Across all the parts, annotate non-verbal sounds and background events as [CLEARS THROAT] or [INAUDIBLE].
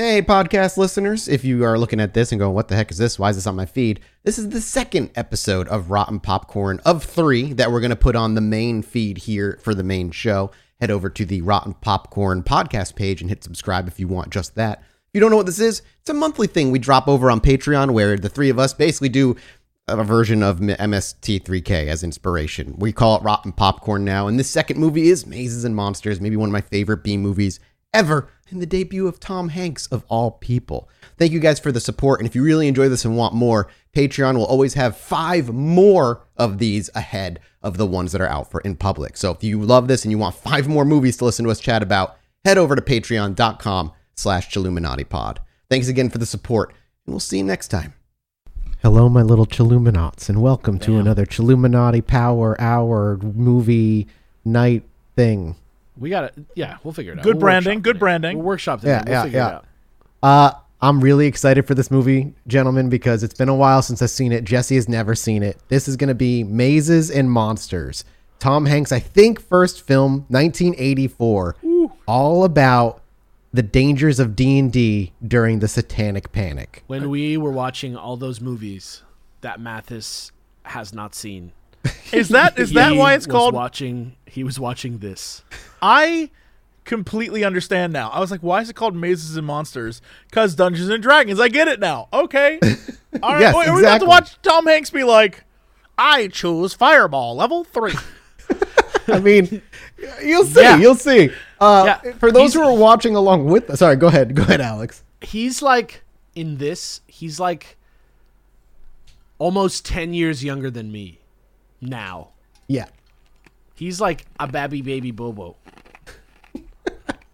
Hey, podcast listeners, if you are looking at this and going, what the heck is this? Why is this on my feed? This is the second episode of Rotten Popcorn of three that we're going to put on the main feed here for the main show. Head over to the Rotten Popcorn podcast page and hit subscribe if you want just that. If you don't know what this is, it's a monthly thing we drop over on Patreon where the three of us basically do a version of MST3K as inspiration. We call it Rotten Popcorn now, and this second movie is Mazes and Monsters, maybe one of my favorite B movies ever, and the debut of Tom Hanks of all people. Thank you guys for the support, and if you really enjoy this and want more, Patreon will always have five more of these ahead of the ones that are out for in public. So if you love this and you want five more movies to listen to us chat about, head over to patreon.com slash Chilluminati Thanks again for the support, and we'll see you next time. Hello, my little Chilluminauts, and welcome to another Chilluminati Power Hour movie night thing. We got it. Yeah, we'll figure it out. Good We'll branding, good branding. We'll workshop it. Yeah, We'll yeah, figure yeah. it out. Uh, I'm really excited for this movie, gentlemen, because it's been a while since I've seen it. Jesse has never seen it. This is going to be Mazes and Monsters. Tom Hanks, I think, first film, 1984, all about the dangers of D&D during the Satanic Panic. When we were watching all those movies that Mathis has not seen. Is that is that why it's was called? watching he was watching this. I completely understand now. I was like, why is it called Mazes and Monsters? Because Dungeons and Dragons. I get it now. Okay. [LAUGHS] All right. Yes, Wait, are we about to watch Tom Hanks be like, I choose Fireball level three. [LAUGHS] I mean, you'll see, Yeah. you'll see. Uh, Yeah, for those he's- who are watching along with Sorry, go ahead. Go ahead, Alex. He's like in this, he's like almost 10 years younger than me now. Yeah. He's like a babby baby bobo.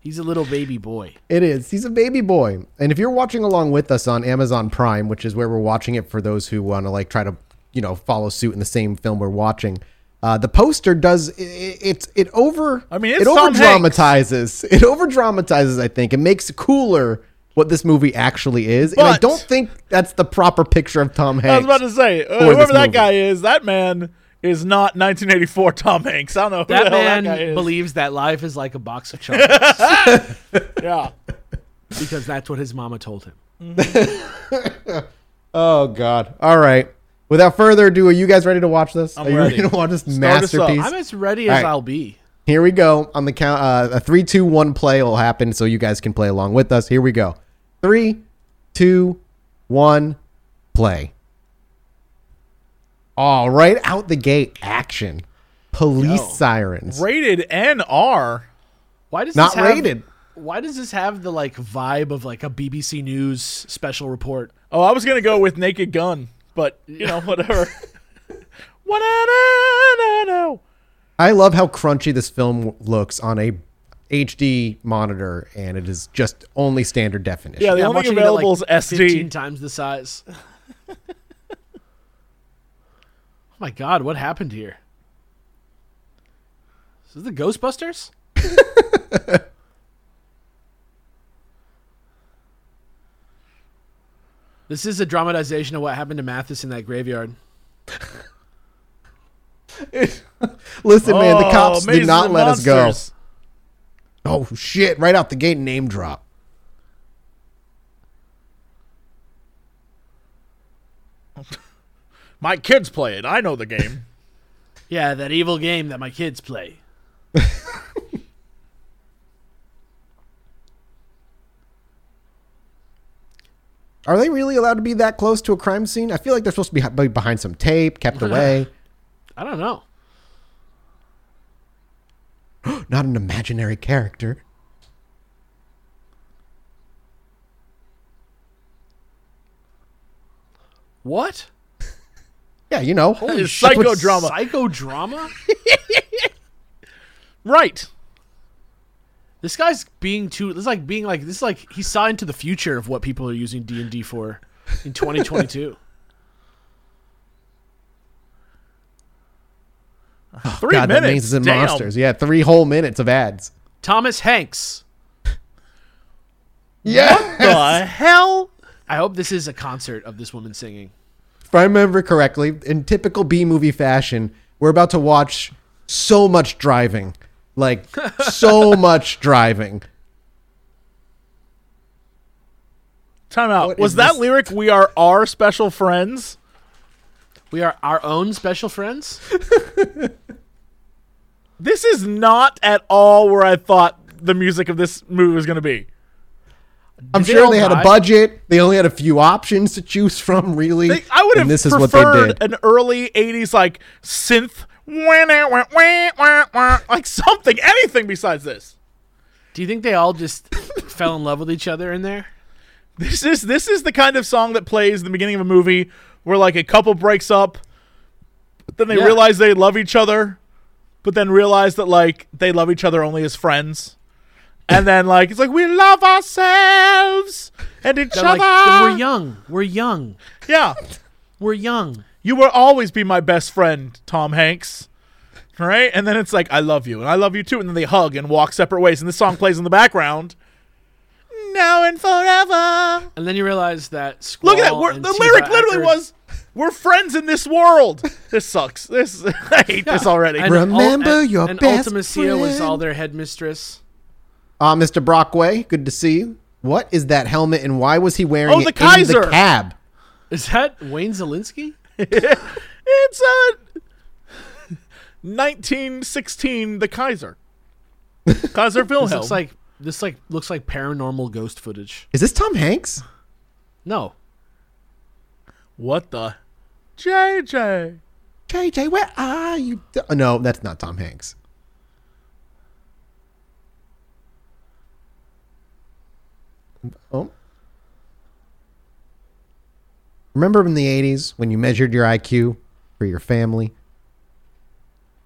He's a little baby boy. It is. He's a baby boy. And if you're watching along with us on Amazon Prime, which is where we're watching it for those who want to like try to, you know, follow suit in the same film we're watching, uh, the poster does it, it it over I mean, it's it over dramatizes. It over dramatizes, I think. It makes cooler what this movie actually is. and I don't think that's the proper picture of Tom Hanks. I was about to say, uh, whoever that movie. guy is, that man is not 1984 Tom Hanks. I don't know who That the hell man that guy is. believes that life is like a box of [LAUGHS] chocolates yeah. because that's what his mama told him. [LAUGHS] Oh God! All right. Without further ado, are you guys ready to watch this? I'm are you ready. ready to watch this Start masterpiece? I'm as ready as right. I'll be. Here we go. On the count, uh, a three, two, one play will happen, so you guys can play along with us. Here we go. Three, two, one, play. All right, out the gate, action. Police Yo. sirens. Rated NR. Why does Not this have, rated. Why does this have the like vibe of like a BBC News special report? Oh, I was gonna go with Naked Gun, but you know, [LAUGHS] whatever. [LAUGHS] what. I love how crunchy this film looks on a HD monitor, and it is just only standard definition. Yeah, the Yeah, only watching it at, available like, is SD. 15 times the size. [LAUGHS] oh my god, what happened here? Is this is the Ghostbusters? [LAUGHS] this is a dramatization of what happened to Mathis in that graveyard. [LAUGHS] Listen, man, the Oh, cops did Mazes not and let us go. Monsters. Oh shit! Right out the gate, name drop. My kids play it. I know the game. [LAUGHS] Yeah, that evil game that my kids play. [LAUGHS] Are they really allowed to be that close to a crime scene? I feel like they're supposed to be be behind some tape, kept [LAUGHS] away. I don't know. [GASPS] Not an imaginary character. What? Yeah, you know. It's that's what- psychodrama. Psychodrama? [LAUGHS] right. This guy's being too. This is like being like this. Is like he saw into the future of what people are using D and D for in [LAUGHS] 2022. Three God, that means it's in Damn. monsters. Yeah, three whole minutes of ads. Thomas Hanks. Yeah. The [LAUGHS] hell? I hope this is a concert of this woman singing. If I remember correctly, in typical B movie fashion, we're about to watch so much driving. Like, [LAUGHS] so much driving. Time out. What Was that this? lyric "We are our special friends"? We are our own special friends. [LAUGHS] This is not at all where I thought the music of this movie was going to be. I'm Did they sure all they had die? a budget. They only had a few options to choose from, really. They, I would have and this is what they preferred did. an early '80s like synth, like something, anything besides this. Do you think they all just [LAUGHS] fell in love with each other in there? This is this is the kind of song that plays in the beginning of a movie where like a couple breaks up, but then they Yeah. realize they love each other, but then realize that like they love each other only as friends. And then like it's like we love ourselves and each They're other. like, we're young. We're young. Yeah. We're young. You will always be my best friend, Tom Hanks. Right? And then it's like, I love you, and I love you too. And then they hug and walk separate ways, and this song plays in the background. Now and forever. And then you realize that Squall Look at that. We're, the Tifa lyric literally Eckert- was, We're friends in this world. This sucks. This [LAUGHS] I hate this already. And Remember Ul- and, your and best Ultimecia was all their headmistress. Uh, Mr. Brockway, good to see you. What is that helmet and why was he wearing Oh, it the in the cab? Is that Wayne Zelinsky? [LAUGHS] it's a 1916 The Kaiser. Kaiser [LAUGHS] This Wilhelm. looks like this like looks like paranormal ghost footage. Is this Tom Hanks? No. what the? JJ. JJ, where are you? Oh, no, that's not Tom Hanks. Oh. Remember in the 80s when you measured your IQ for your family?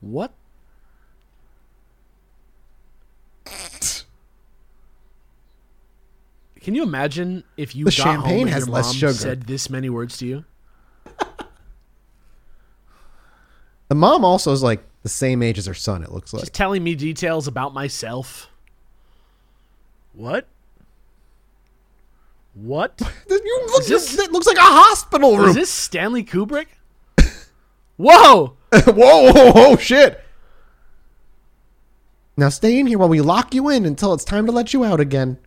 What? Can you imagine if you The got home champagne and has your less mom sugar. said this many words to you? The mom also is like the same age as her son, it looks like. Just telling me details about myself. What? What? [LAUGHS] You look, this- that looks like a hospital room. Is this Stanley Kubrick? [LAUGHS] [LAUGHS] Whoa! whoa, whoa, whoa, shit. Now stay in here while we lock you in until it's time to let you out again.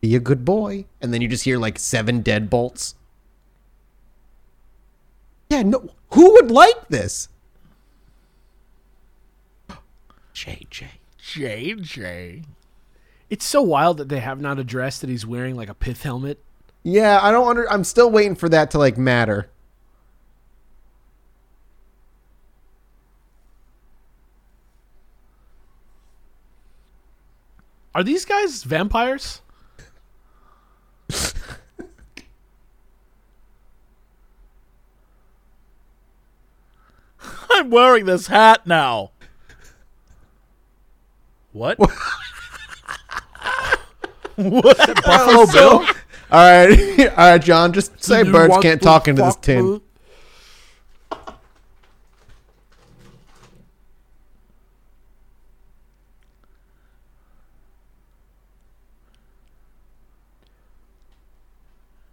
Be a good boy. And then you just hear like seven deadbolts. Yeah, no. Who would like this? [GASPS] JJ. JJ. It's so wild that they have not addressed that he's wearing like a pith helmet. Yeah, I don't under. I'm still waiting for that to like matter. Are these guys vampires? [LAUGHS] I'm wearing this hat now. [LAUGHS] What? Buffalo Bill? [LAUGHS] All right, [LAUGHS] all right, John. Just say birds can't talk into this tin.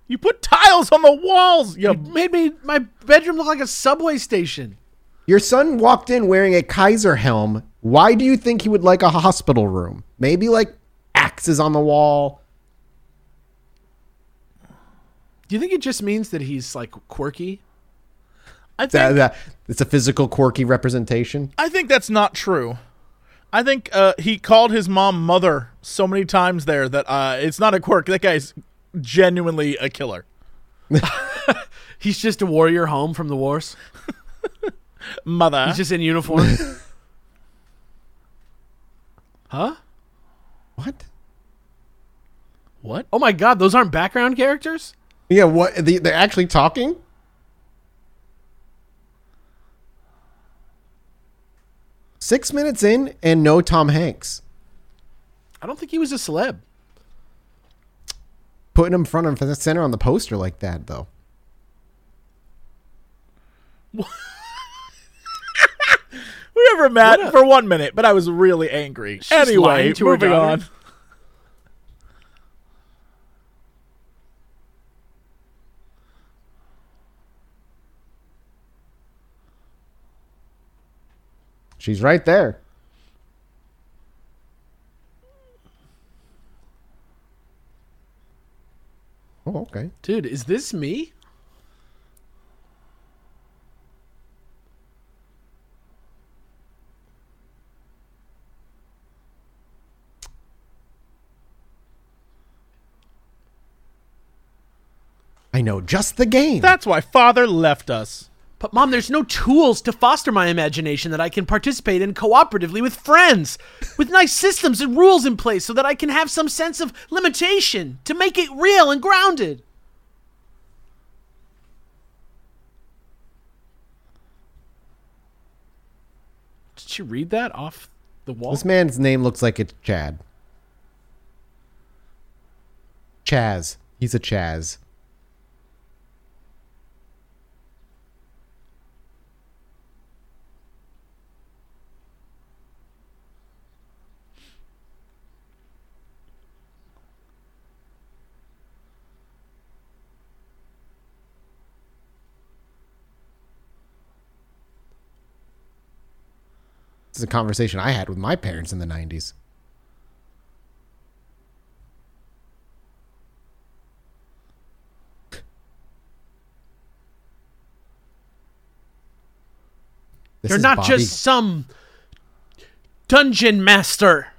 You put tiles on the walls. You You made me my bedroom look like a subway station. Your son walked in wearing a Kaiser helm. Why do you think he would like a hospital room? Maybe like axes on the wall. Do you think it just means that he's like quirky? I think That, that, it's a physical, quirky representation. I think that's not true. I think uh, he called his mom mother so many times there that uh, it's not a quirk. That guy's genuinely a killer. [LAUGHS] He's just a warrior home from the wars. [LAUGHS] Mother. He's just in uniform. [LAUGHS] huh? What? What? Oh my god, those aren't background characters? Yeah, what? They, they're actually talking? Six minutes in and no Tom Hanks. I don't think he was a celeb. Putting him front and center on the poster like that, though. [LAUGHS] We ever met What a- for one minute, but I was really angry. just anyway, lying to her moving daughter? on. She's right there. Oh, okay. Dude, is this me? I know just the game. That's why father left us. But mom, there's no tools to foster my imagination that I can participate in cooperatively with friends, with nice systems and rules in place so that I can have some sense of limitation to make it real and grounded. Did she read that off the wall? this man's name looks like it's Chad. Chaz. He's a Chaz. Is a conversation I had with my parents in the 90s. This You're not Bobby- just some dungeon master.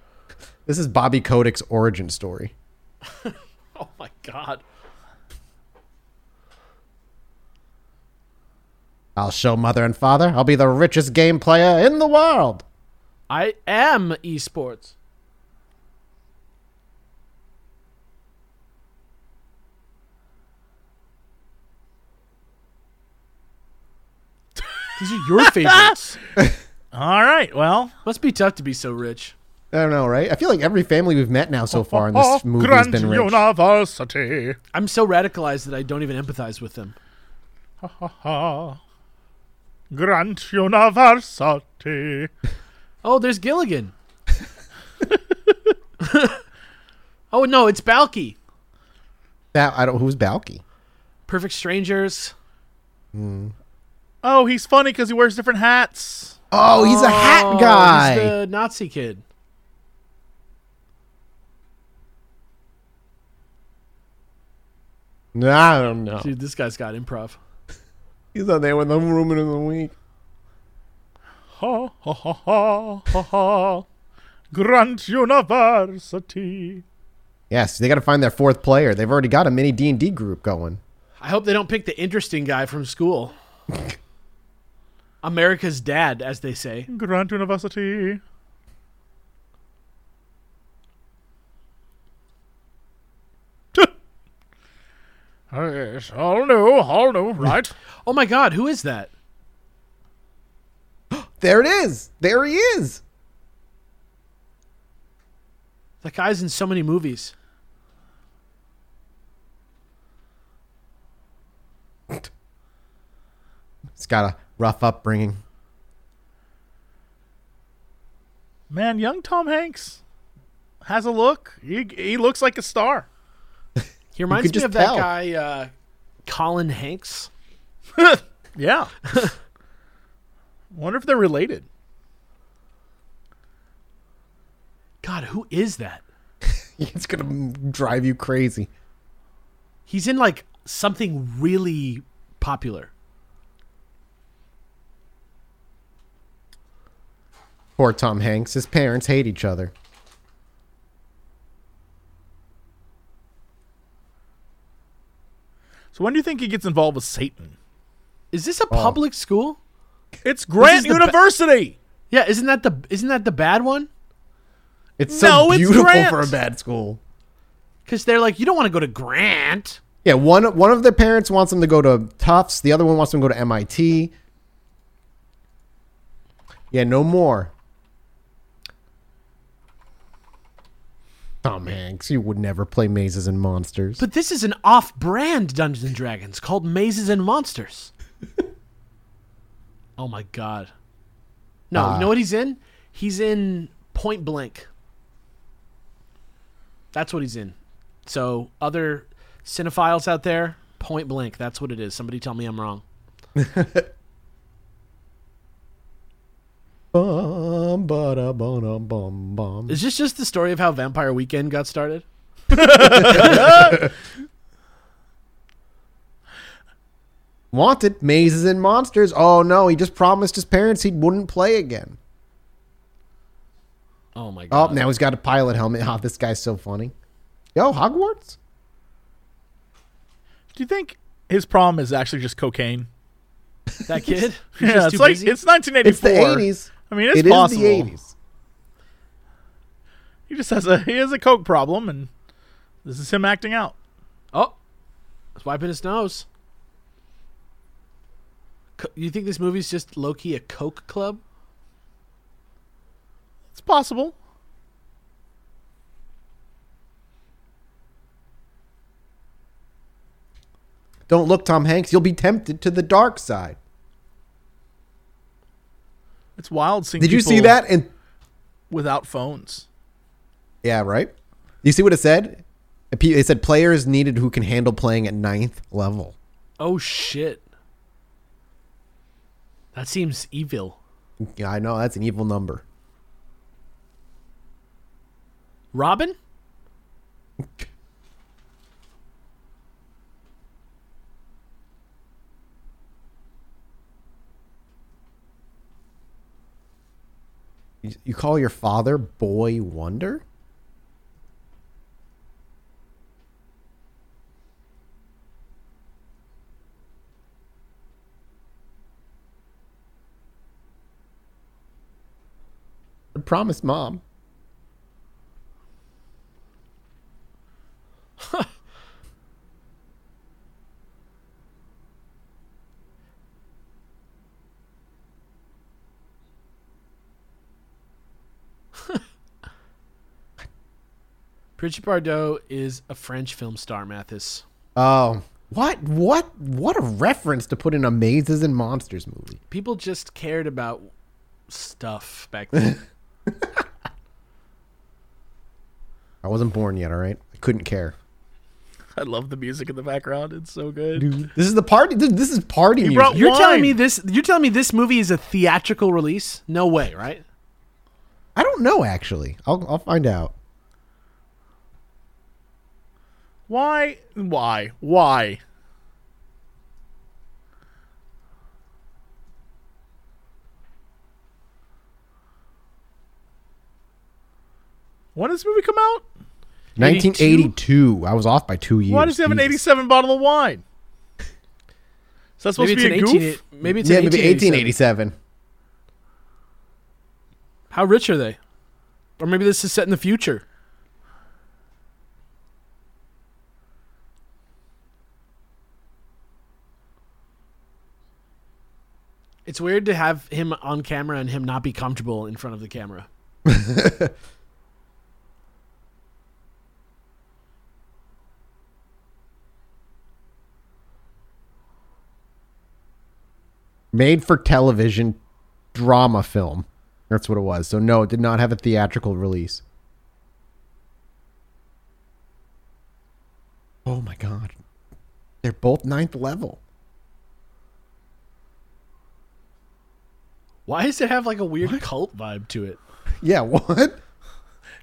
This is Bobby Kotick's origin story. [LAUGHS] Oh my god. I'll show mother and father I'll be the richest game player in the world. I am esports. These are your favorites. [LAUGHS] All right. Well, Must be tough to be so rich. I don't know, right? I feel like every family we've met now so oh, far in oh, this oh, movie has been rich. University. I'm so radicalized that I don't even empathize with them. Ha ha ha. Grant University. Oh, there's Gilligan. [LAUGHS] oh no, it's Balki. That I don't. Who's Balki? Perfect Strangers. Hmm. Oh, he's funny because he wears different hats. Oh, he's a Oh, hat guy. He's the Nazi kid. No, I don't know. Dude, this guy's got improv. He's on there with the woman of the week. Ha ha ha ha ha ha. Grant University. Yes, they got to find their fourth player. They've already got a mini D and D group going. I hope they don't pick the interesting guy from school. [LAUGHS] America's dad, as they say. Grant University. [LAUGHS] Yes, all new, all new, right? [LAUGHS] Oh my god, who is that? There it is. There he is. That guy's in so many movies. [LAUGHS] He's got a rough upbringing. Man, young Tom Hanks has a look. He he looks like a star. [LAUGHS] He reminds me of that guy, uh, Colin Hanks. [LAUGHS] Yeah. Wonder if they're related. God, who is that? [LAUGHS] It's gonna drive you crazy. He's in like something really popular. Poor Tom Hanks. His parents hate each other. So when do you think he gets involved with Satan? Is this a oh. public school? It's Grant is the ba- University. Yeah, isn't that the isn't that the bad one? It's so No, it's beautiful Grant. for a bad school. Because they're like, you don't want to go to Grant. Yeah, one one of their parents wants them to go to Tufts. The other one wants them to go to MIT. Yeah, no more. Tom Hanks, you would never play Mazes and Monsters. But this is an off-brand Dungeons and Dragons called Mazes and Monsters. [LAUGHS] oh my god. No, Ah. you know what he's in? He's in Point Blank. That's what he's in. So, other cinephiles out there, Point Blank, that's what it is. Somebody tell me I'm wrong. [LAUGHS] Bum, ba-da, ba-dum, bum, bum. Is this just the story of how Vampire Weekend got started? [LAUGHS] [LAUGHS] Wanted mazes and monsters. Oh no, he just promised his parents he wouldn't play again. Oh my oh, god. Oh, now he's got a pilot helmet. [LAUGHS] Oh, this guy's so funny. Yo, Hogwarts. Do you think his problem is actually just cocaine? that [LAUGHS] kid? [LAUGHS] He's Yeah, just it's too like busy? it's 1984. It's the '80s. I mean, it's It is possible. the '80s. He just has a he has a coke problem, and this is him acting out. Oh, he's wiping his nose. Co- You think this movie's just low key a Coke club? It's possible. Don't look, Tom Hanks. You'll be tempted to the dark side. It's wild seeing. Did you see that? And without phones? yeah, right. You see what it said? It said players needed who can handle playing at ninth level. Oh shit. That seems evil. Yeah, I know that's an evil number. Robin? [LAUGHS] You, you call your father Boy Wonder? Promised mom. [LAUGHS] Brigitte Bardot is a French film star, Mathis. Oh, what? What? What a reference to put in a Mazes and Monsters movie. People just cared about stuff back then. [LAUGHS] I wasn't born yet. All right, I couldn't care. [LAUGHS] I love the music in the background. It's so good. This is the party. This, this is party music. You're Wine. telling me this you're telling me this movie is a theatrical release? No way, right? I don't know actually. I'll I'll find out. Why? Why? Why? When does this movie come out? 1982. I was off by two years. Why does he have an 87 bottle of wine? Is that supposed Maybe to it's be an a 18 goof? maybe it's Yeah, an maybe 1887. 1887. How rich are they? Or maybe this is set in the future. It's weird to have him on camera and him not be comfortable in front of the camera. [LAUGHS] Made for television drama film. That's what it was. So no, it did not have a theatrical release. Oh my god. They're both ninth level. Why does it have like a weird cult vibe to it? Yeah, [LAUGHS] what?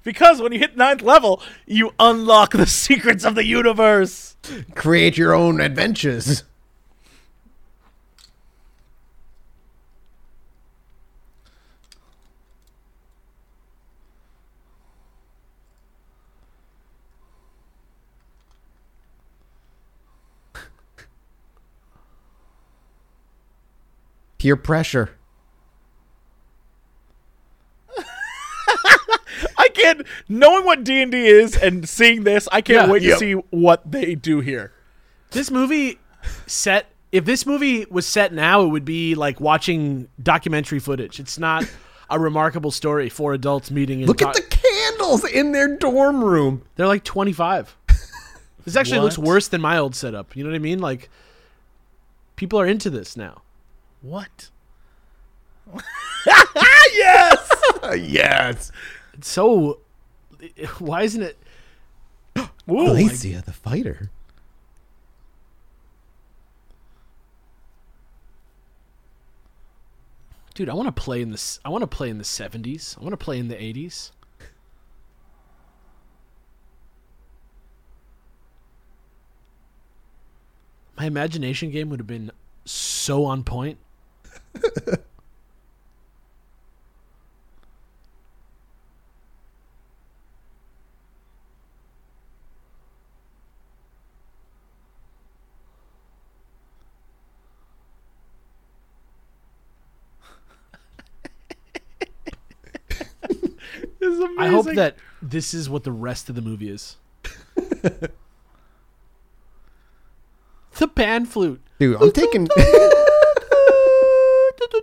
Because when you hit ninth level, you unlock the [LAUGHS] secrets of the universe. Create your own adventures. Peer pressure. [LAUGHS] I can't. Knowing what D and D is and seeing this, I can't Yeah. wait Yep. to see what they do here. This movie set if this movie was set now, it would be like watching documentary footage. It's not a remarkable story for adults meeting. And Look at the candles in their dorm room. They're like 25. This actually looks worse than my old setup. You know what I mean? Like people are into this now. What? [LAUGHS] yes. [LAUGHS] yes. So why isn't it [GASPS] Ooh, Alicia, the fighter. Dude, I want to play in this I want to play in the 70s. I want to play in the 80s. My imagination game would have been so on point. This is amazing. I hope that this is what the rest of the movie is. [LAUGHS] the pan flute. Dude, I'm taking.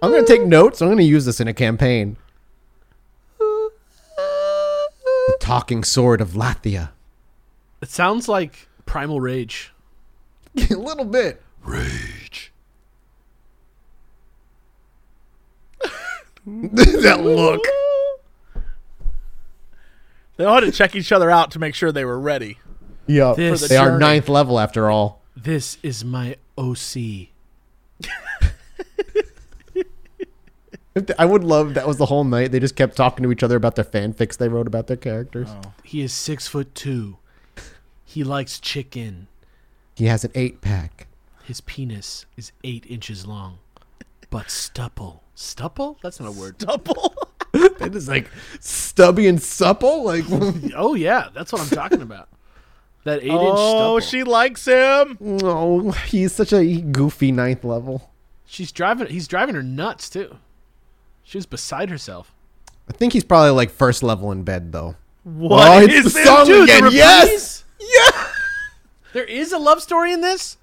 I'm gonna take notes. I'm gonna use this in a campaign. The talking sword of Lathia. It sounds like Primal Rage. [LAUGHS] a little bit. Rage. [LAUGHS] that look. they all had to check each other out to make sure they were ready. Yeah, This- they are ninth level after all. This is my OC. [LAUGHS] I would love that was the whole night. They just kept talking to each other about their fanfics they wrote about their characters. Oh. He is six foot two. He likes chicken. He has an eight pack. His penis is eight inches long. But stupple. Stupple? That's not a word. Double. It [LAUGHS] is like stubby and supple. Like, [LAUGHS] Oh yeah, that's what I'm talking about. That eight inch oh, stupple. she likes him. oh, he's such a goofy ninth level. She's driving. He's driving her nuts too. She was beside herself. I think he's probably like first level in bed though. What Oh, it's the this? song Dude, again. the Yes, yeah. There is a love story in this.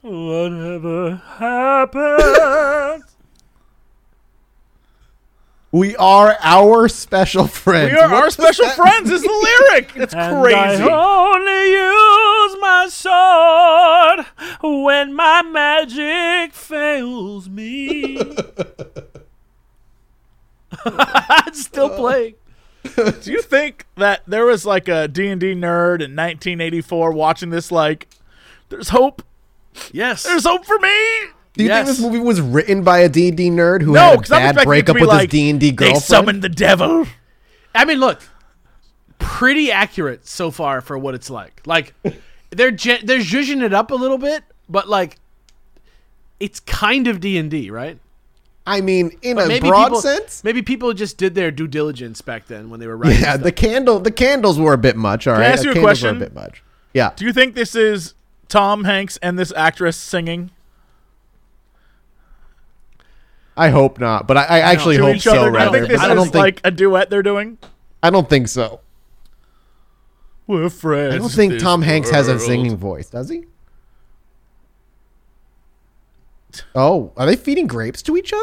Whatever happened? We are our special friends. We are What our special that- friends is the lyric. It's crazy. only use my sword when my magic fails me. [LAUGHS] it's still uh, playing. [LAUGHS] Do you think that there was like a D&D nerd in 1984 watching this like there's hope? Yes. There's hope for me. Do you Yes. think this movie was written by a D&D nerd who No, had a bad expecting it to breakup with like his D&D girlfriend? they girlfriend? summoned the devil. I mean, look, pretty accurate so far for what it's like. Like they're ge- they're zhuzhing it up a little bit, but like it's kind of D and D, right? I mean, in But a maybe broad people, sense. maybe people just did their due diligence back then when they were writing. Yeah, stuff. the candle, the candles were a bit much. All I right, ask The you a candles question? Were a bit much. Yeah, Do you think this is Tom Hanks and this actress singing I hope not, but I, I actually to hope so. other? I rather. think this I don't is think. like a duet they're doing. I don't think so. We're friends. I don't think Tom Hanks has a world. singing voice. Does he? Oh, are they feeding grapes to each other?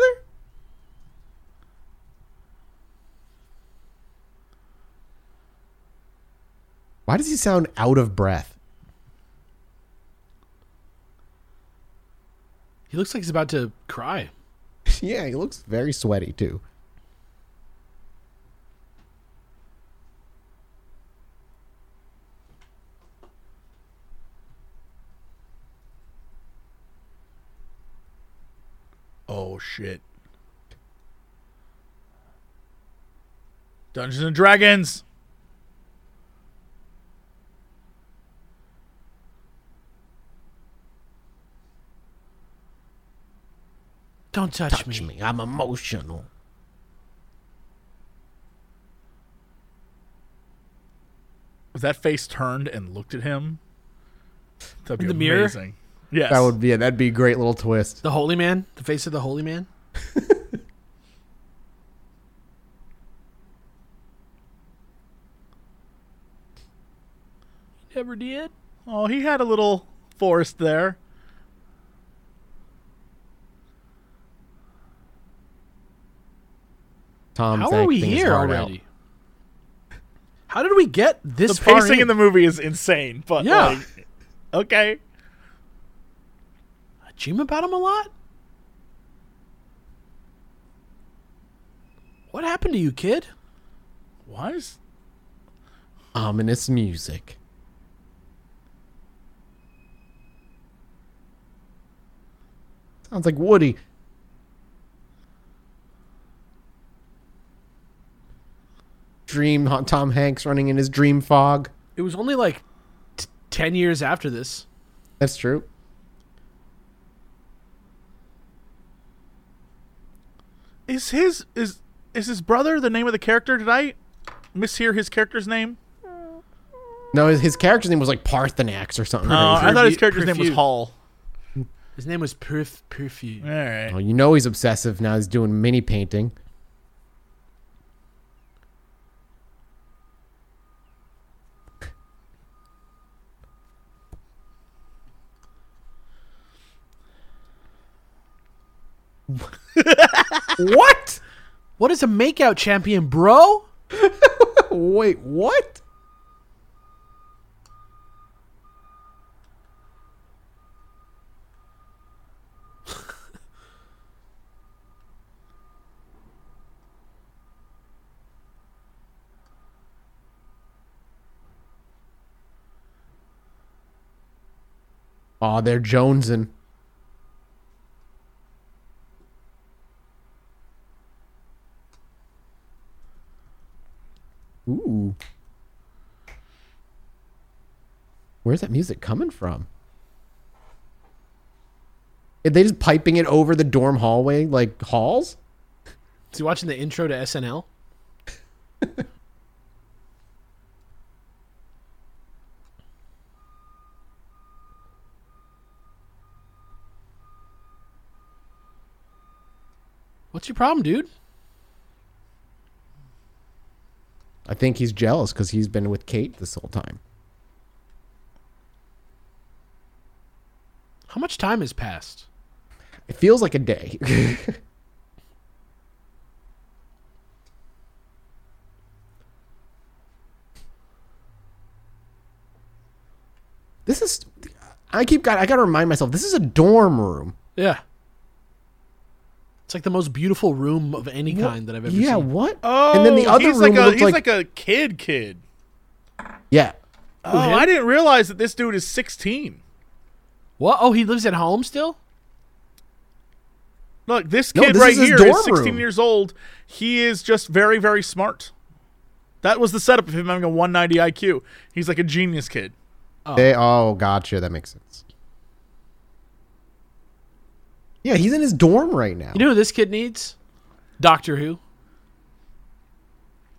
Why does he sound out of breath? he looks like he's about to cry. [LAUGHS] yeah, he looks very sweaty too. Oh shit. Dungeons and Dragons. Don't touch, me. me. I'm emotional. Was that face turned and looked at him? That'd be In the mirror? Amazing. Yes. That would be yeah, that'd be a great little twist. The holy man, the face of the holy man. [LAUGHS] Never did. Oh, he had a little forest there. Tom, How are we here heart out. already? How did we get this The far pacing in? in the movie is insane, but Yeah. like, okay. I dream about him a lot. What happened to you, kid? Why is Ominous music. Sounds like Woody. Dream Tom Hanks running in his dream fog. It was only like t- ten years after this. That's true. Is his is is his brother the name of the character? Did I mishear his character's name? No, his, his character's name was like Parthenax or something. Oh, I thought his Perfu- character's name was Hall. His name was Perf Perfume. All right. Oh, you know he's obsessive now. He's doing mini painting. [LAUGHS] [LAUGHS] what? What is a makeout champion, bro? [LAUGHS] Wait, what? Oh, they're jonesing. Ooh. Where's that music coming from? Are they just piping it over the dorm hallway like halls? Is he watching the intro to SNL? [LAUGHS] What's your problem, dude? I think he's jealous because he's been with Kate this whole time. How much time has passed? It feels like a day. [LAUGHS] this is. I keep got. I gotta remind myself. This is a dorm room. Yeah. It's like the most beautiful room of any kind that I've ever Yeah. seen. Yeah, what? Oh, and then the other he's room like a, he's like, like, a kid kid. yeah. Oh, him? I didn't realize that this dude is 16. What? Oh, he lives at home still? Look, this No, kid this right is his here 16 room. years old. He is just very, very smart. That was the setup of him having a 190 IQ. He's like a genius kid. Oh. They, oh, gotcha. That makes sense. Yeah, he's in his dorm right now. You know who this kid needs? Doctor Who.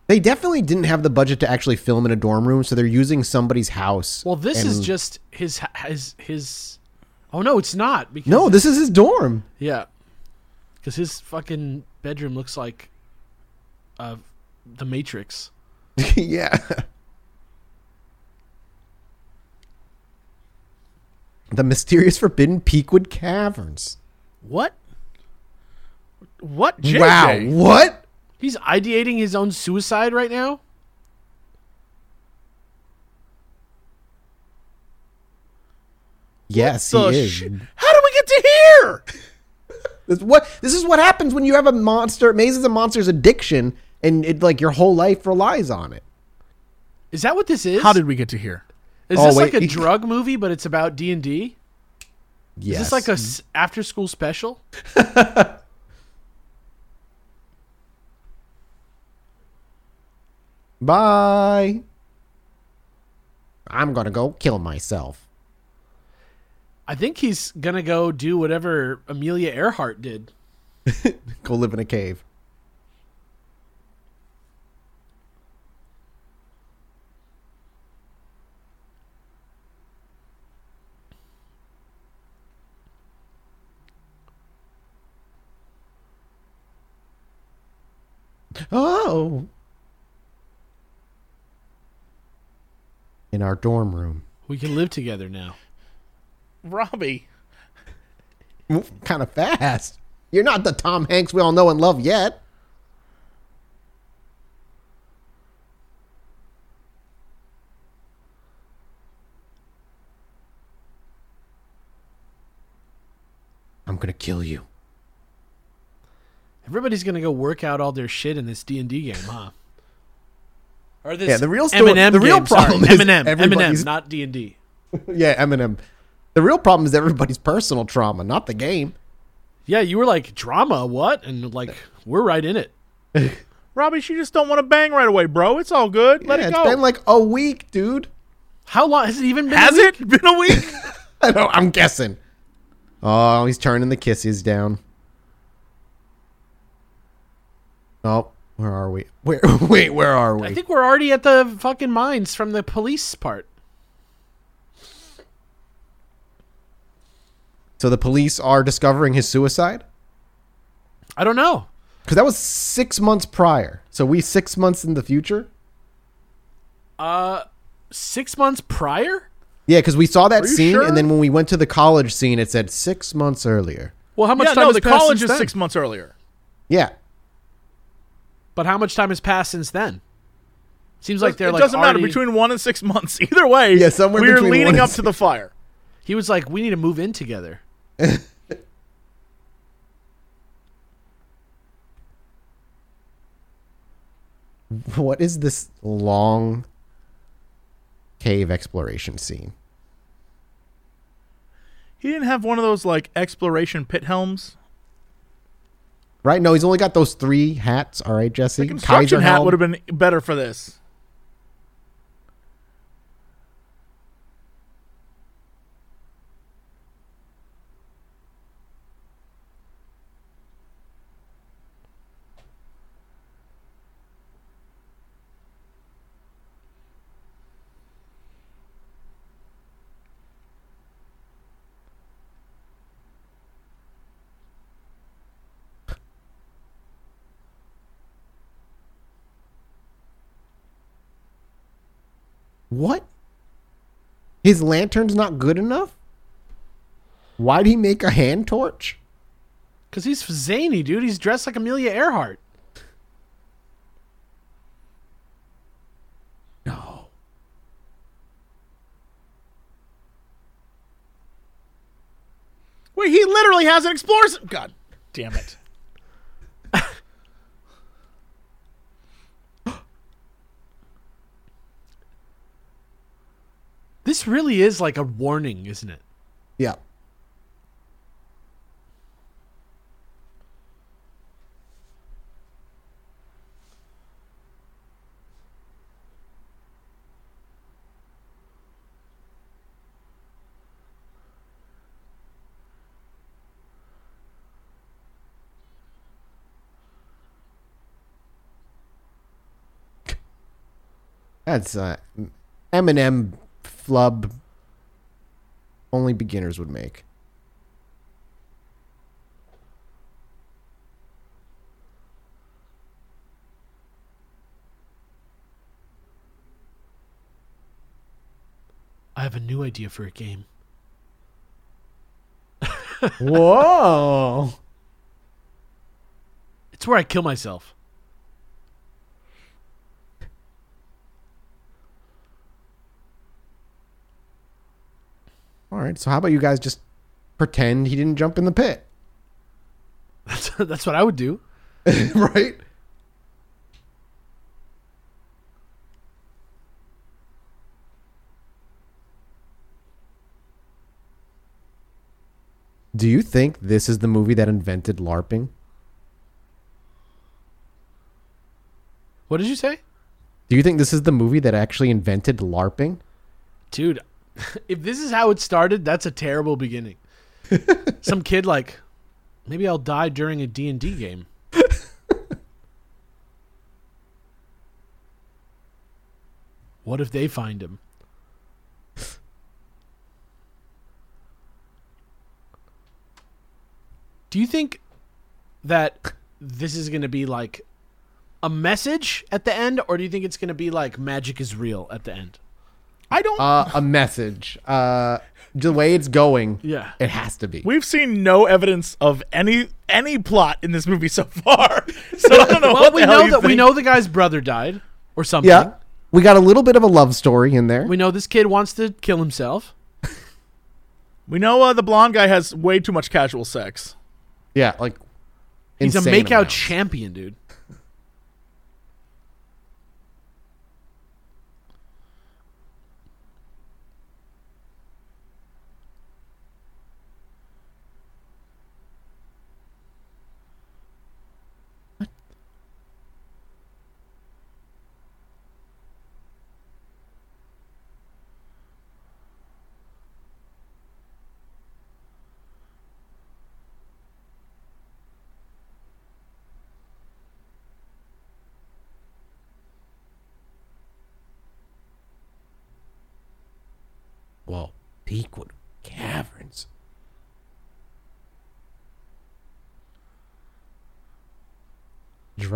They definitely didn't have the budget to actually film in a dorm room, so they're using somebody's house. Well, this is just his his his. Oh no, it's not. Because no. This is his dorm. yeah, because his fucking bedroom looks like, uh, the Matrix. [LAUGHS] yeah. The mysterious forbidden Pequod Caverns. What? What? JJ? Wow, what? He's ideating his own suicide right now. Yes, he is. sh- How do we get to here? [LAUGHS] This what this is what happens when you have a monster mazes and monsters addiction and it like your whole life relies on it. Is that what this is? How did we get to here? is Oh, this wait, like a drug movie, but it's about D and D? Yes. Is this like a s- after school special? [LAUGHS] Bye. I'm gonna go kill myself. I think he's gonna go do whatever Amelia Earhart did. [LAUGHS] Go live in a cave. Oh. In our dorm room. We can live together now. Robbie. Kind of fast. You're not the Tom Hanks we all know and love yet. I'm gonna kill you. Everybody's gonna go work out all their shit in this D and D game, huh? Or this Yeah, the real story- Eminem the real game, sorry. problem is Eminem, everybody's- Eminem, not D and D. [LAUGHS] Yeah, Eminem. The real problem is everybody's personal trauma, not the game. Yeah, you were like drama, what? And like we're right in it. [LAUGHS] Robbie, she just don't want to bang right away, bro. It's all good. Let yeah, it it's go. been like a week, dude. How long has it even been? a Has week? it been a week? [LAUGHS] I know, I'm guessing. Oh, he's turning the kisses down. Oh, where are we? Where? [LAUGHS] Wait, where are we? I think we're already at the fucking mines from the police part. so the police are discovering his suicide I don't know. because that was six months prior. So we six months in the future. Uh, six months prior. Yeah, because we saw that scene, sure? and then when we went to the college scene, it said six months earlier. Well, how much yeah, time no, has the college since is then? six months earlier. Yeah, But how much time has passed since then? Seems like they're it like doesn't matter between one and six months. [LAUGHS] Either way, Yeah, somewhere we're between leading up six. to the fire. He was like, "We need to move in together." [LAUGHS] what is this long cave exploration scene? He didn't have one of those like exploration pit helms. Right? No, he's only got those three hats. All right, Jesse. The construction hat helm. would have been better for this. What? His lantern's not good enough? Why'd he make a hand torch? Because he's zany, dude. He's dressed like Amelia Earhart. No. Wait, he literally has an explorers. God damn it! This really is like a warning, isn't it? Yeah. That's uh, Eminem flub only beginners would make. I have a new idea for a game. Whoa. It's where I kill myself. All right. So how about you guys just pretend he didn't jump in the pit? [LAUGHS] That's that's what I would do. [LAUGHS] right? Do you think this is the movie that invented LARPing? What did you say, Do you think this is the movie that actually invented LARPing? dude? If this is how it started, that's a terrible beginning. [LAUGHS] Some kid like, maybe I'll die during a D and D game. what if they find him? Do you think that this is going to be like a message at the end, or do you think it's going to be like magic is real at the end? I don't. Uh, a message. Uh, the way it's going, Yeah. it has to be. We've seen no evidence of any any plot in this movie so far. [LAUGHS] So I don't know Well, what the we hell know you that we know the guy's brother died or something. Yeah. We got a little bit of a love story in there. We know this kid wants to kill himself. We know uh, the blonde guy has way too much casual sex. yeah, like He's a insane makeout amounts. champion, dude.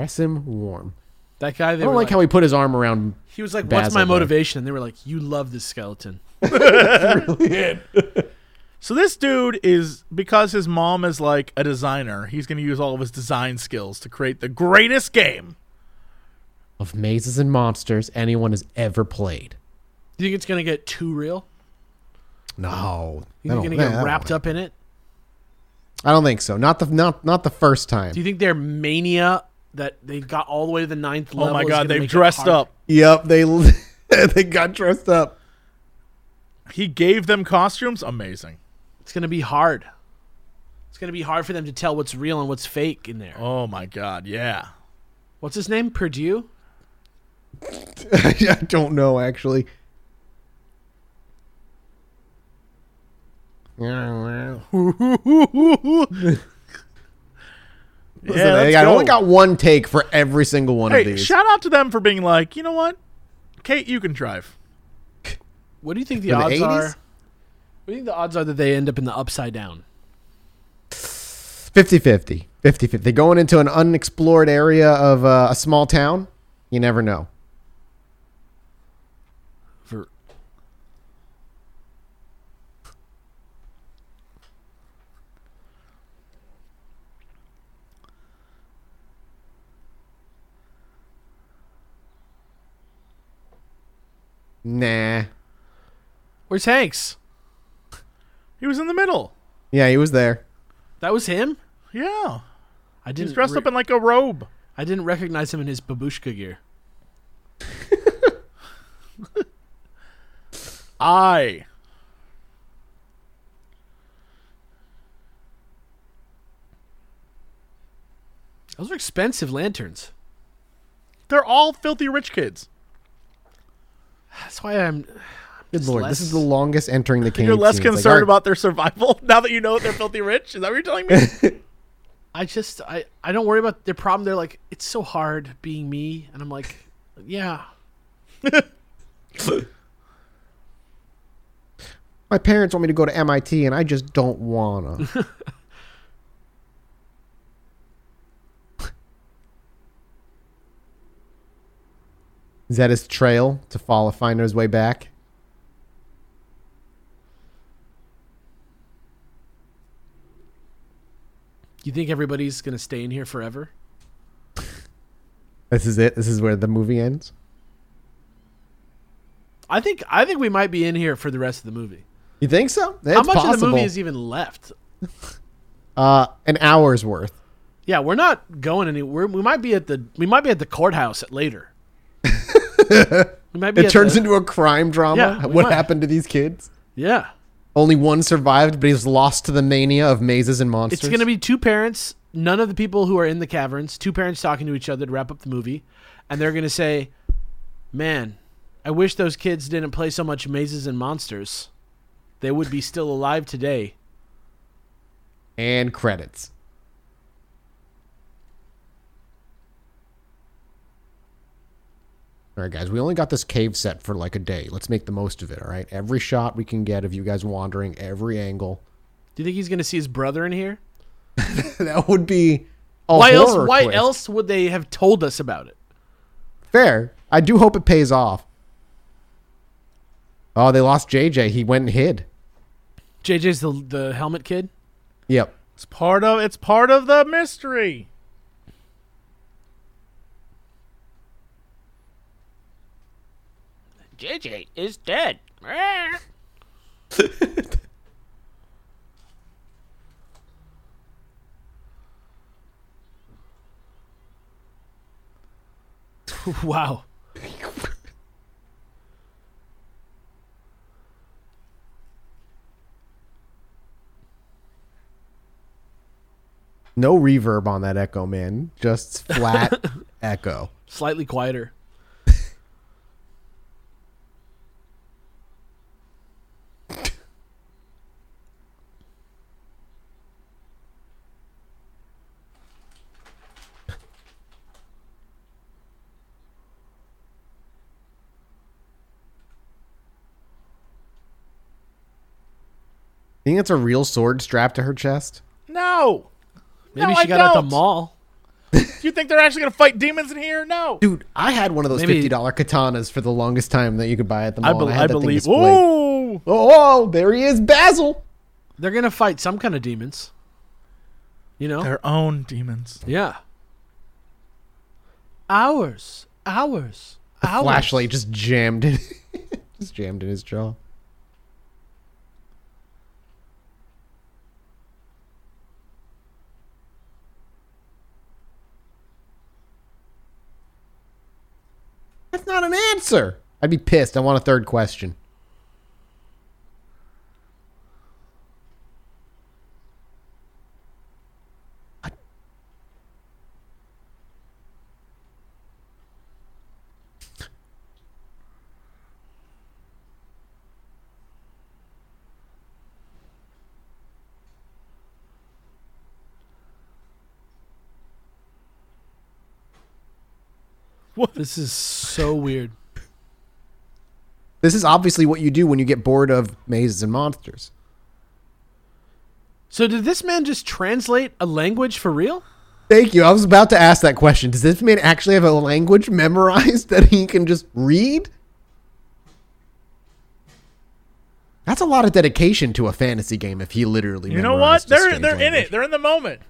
Dress him warm. That guy. They I don't were like how he put his arm around. he was like, "What's Basil my motivation?" And they were like, "You love this skeleton." [LAUGHS] [LAUGHS] So this dude is because his mom is like a designer. He's going to use all of his design skills to create the greatest game. Of mazes and monsters anyone has ever played. Do you think it's gonna get too real? No, You think you're gonna get wrapped up in it? I don't think so. Not the not not the first time. Do you think their mania that they got all the way to the ninth level? Oh my god, they've dressed up. Yep, they [LAUGHS] they got dressed up. He gave them costumes. Amazing. It's gonna be hard. It's gonna be hard for them to tell what's real and what's fake in there. Oh my god, yeah. What's his name? Pardieu. [LAUGHS] I don't know actually. [LAUGHS] Listen, Yeah, they let's got, go. only got one take for every single one of these. shout out to them for being like, you know what, Kate, you can drive. What do you think the For the odds 80s? are? What do you think the odds are that they end up in the upside down? 50 50. 50 50. Going into an unexplored area of uh, a small town, you never know. Nah. where's Hanks? He was in the middle. Yeah, he was there. That was him. Yeah. I didn't He's dressed re- up in like a robe. I didn't recognize him in his babushka gear. [LAUGHS] I. Those are expensive lanterns. They're all filthy rich kids. That's why I'm. Good lord. less- This is the longest entering the cave. [LAUGHS] You're less. It's like, concerned about their survival [LAUGHS] now that you know they're filthy rich. Is that what you're telling me? [LAUGHS] I just I I don't worry about their problem. They're like it's so hard being me, and I'm like, yeah. My parents want me to go to MIT, and I just don't wanna. Is that his trail to follow, find his way back? You think everybody's gonna stay in here forever? This is it. This is where the movie ends. I think I think we might be in here for the rest of the movie. You think so? It's How much possible. of the movie is even left? [LAUGHS] uh, an hour's worth. Yeah, we're not going anywhere. We might be at the we might be at the courthouse at later. We [LAUGHS] might be. It turns the- into a crime drama. Yeah, what might. happened to these kids? yeah. Only one survived, but he's lost to the mania of mazes and monsters. It's going to be two parents, none of the people who are in the caverns, two parents talking to each other to wrap up the movie, and they're going to say, "Man, I wish those kids didn't play so much mazes and monsters. They would be still alive today." and credits. All right, guys, we only got this cave set for like a day. Let's make the most of it, all right? Every shot we can get of you guys wandering, every angle. Do you think he's going to see his brother in here? [LAUGHS] that would be why else why twist. else would they have told us about it? Fair. I do hope it pays off. Oh, they lost JJ. He went and hid. JJ's the the helmet kid? Yep. it's part of it's part of the mystery. JJ is dead. [LAUGHS] wow. No reverb on that echo, man. Just flat [LAUGHS] echo. Slightly quieter. Think it's a real sword strapped to her chest? No. Maybe No, she I got it at the don't. mall. Do [LAUGHS] you think they're actually gonna fight demons in here? No. Dude, I had one of those Maybe- fifty dollar katanas for the longest time that you could buy at the I, mall. be- and I had that thing believe. displayed. Ooh. Oh, oh, there he is, Basil. They're gonna fight some kind of demons. You know? Their own demons. yeah. Hours, hours, hours. Flashlight just jammed in, [LAUGHS] just jammed in his jaw. That's not an answer. I'd be pissed. I want a third question. [LAUGHS] This is so weird. This is obviously what you do when you get bored of mazes and monsters. So did this man just translate a language for real? Thank you. I was about to ask that question. Does this man actually have a language [LAUGHS] memorized that he can just read? That's a lot of dedication to a fantasy game if he literally You know what? They're they're in it. They're in the moment.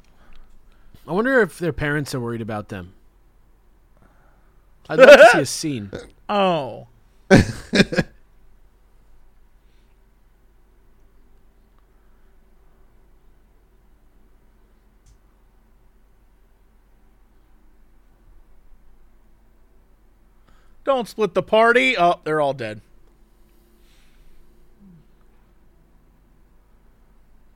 I wonder if their parents are worried about them. I'd love to see a scene. [LAUGHS] Oh. Don't split the party. Oh, they're all dead.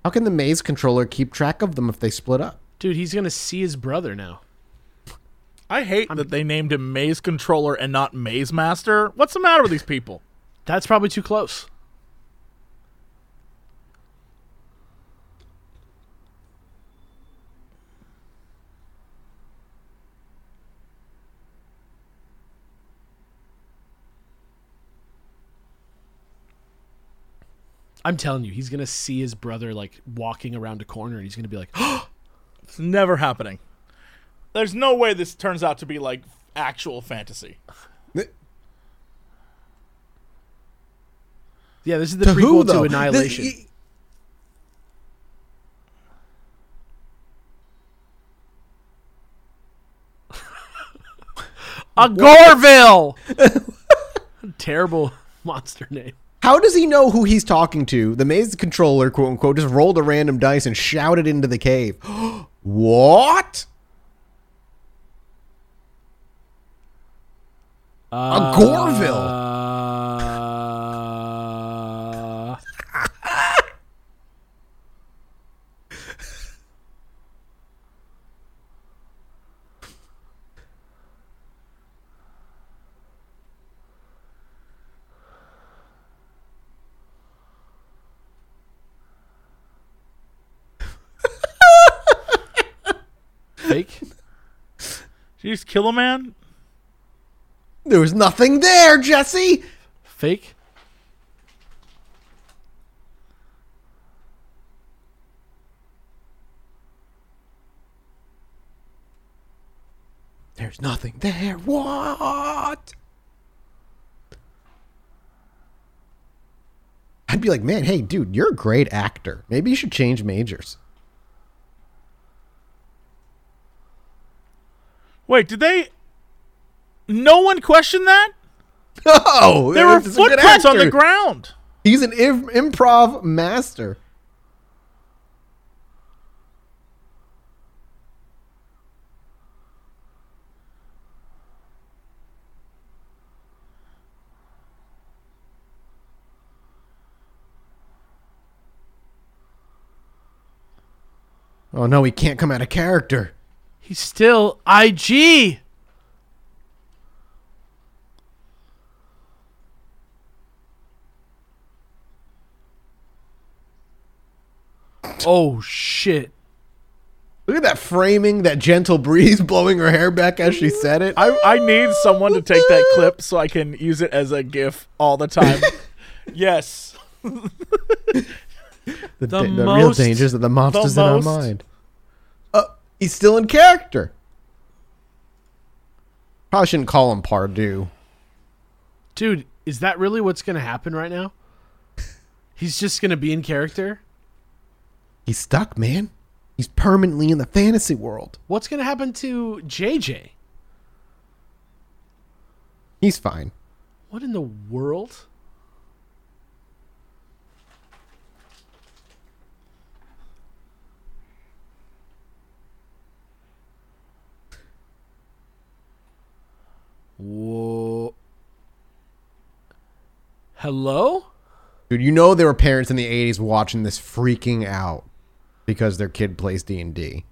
How can the maze controller keep track of them if they split up? Dude, he's gonna see his brother now. I hate that they named him Maze Controller and not Maze Master. What's the matter with these people? That's probably too close. I'm telling you, he's gonna see his brother like walking around a corner, and he's gonna be like, [GASPS] It's never happening. There's no way this turns out to be like actual fantasy. "Yeah, this is the To prequel who to though? Annihilation." This- [LAUGHS] a Gorville. [LAUGHS] Terrible [LAUGHS] monster name. How does he know who he's talking to? The maze controller, quote unquote, just rolled a random dice and shouted into the cave. [GASPS] what? A Gorville. Uh, [LAUGHS] fake. Did you just kill a man? There was nothing there, Jesse. Fake. There's nothing there. What? I'd be like, man, hey, dude, you're a great actor. Maybe you should change majors. Wait, did they? No one questioned that. Oh, There were this is a good footprints on the ground. He's an Im- improv master. Oh no, he can't come out of character. He's still IG. Oh shit. Look at that framing, that gentle breeze [LAUGHS] blowing her hair back as she said it. I, I need someone to take that clip so I can use it as a GIF all the time. [LAUGHS] yes. The, The da- the real most- dangers of the monsters the in our mind. Uh, he's still in character. Probably shouldn't call him Pardieu. Dude, is that really what's going to happen right now? He's just going to be in character? He's stuck, man. He's permanently in the fantasy world. What's going to happen to JJ? He's fine. What in the world? Whoa. Hello? Dude, you know there were parents in the 80s watching this freaking out because their kid plays D&D.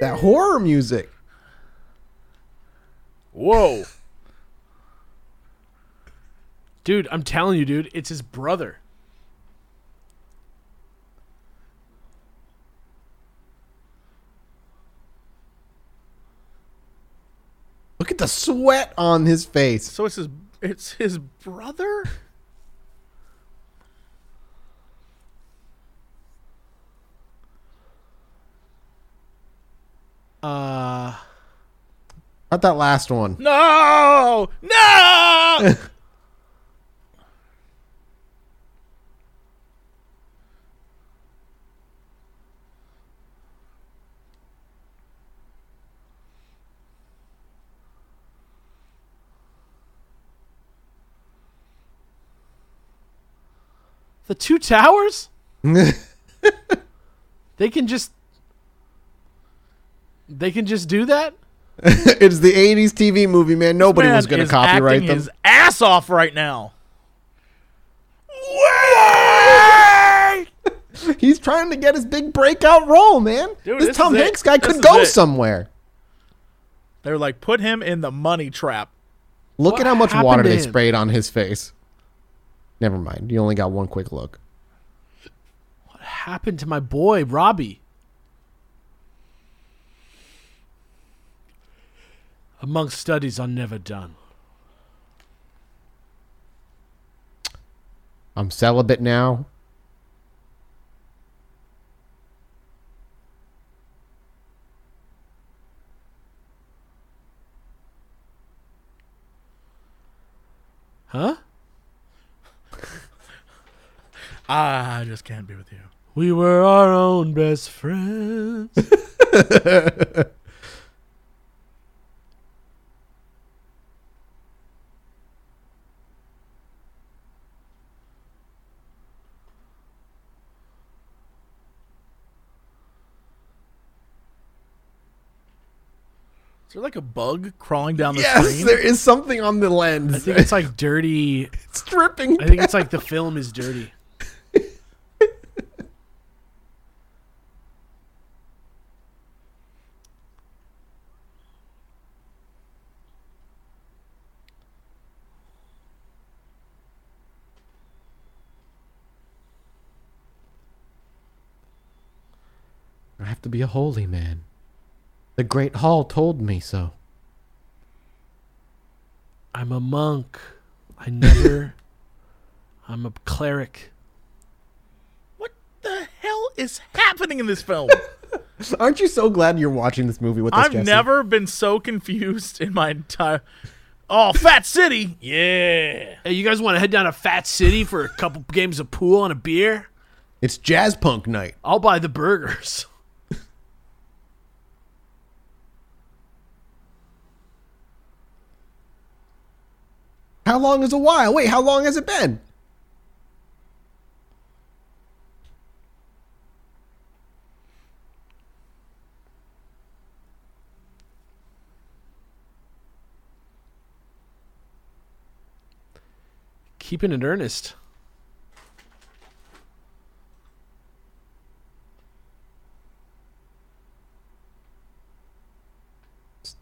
That horror music. Whoa. Dude, I'm telling you, dude, it's his brother. Look at the sweat on his face. So it's his it's his brother? Uh Not that last one. No! No! the two towers? [LAUGHS] They can just They can just do that? [LAUGHS] it's the 80s TV movie, man. Nobody Man was going to copyright acting them. his ass off right now. [LAUGHS] He's trying to get his big breakout role, man. Dude, this, this Tom it. Hanks guy This could go it. somewhere. They're like, put him in the money trap. Look What at how much water they sprayed on his face. Never mind. You only got one quick look. What happened to my boy, Robbie? Amongst studies are never done. I'm celibate now. Huh? [LAUGHS] Ah, I just can't be with you. We were our own best friends. [LAUGHS] there like a bug crawling down the Yes, screen? there is something on the lens. I think it's like dirty. [LAUGHS] it's dripping. I think it's like the film is dirty. I have to be a holy man. The Great Hall told me so. I'm a monk. I never. [LAUGHS] I'm a cleric. What the hell is happening in this film? [LAUGHS] Aren't you so glad you're watching this movie with us, I've Jesse? never been so confused in my entire. Oh, Fat City! Yeah. Hey, you guys want to head down to Fat City for a couple games of pool and a beer? It's jazz punk night. I'll buy the burgers. [LAUGHS] How long is a while? Wait, how long has it been? Keeping it earnest. It's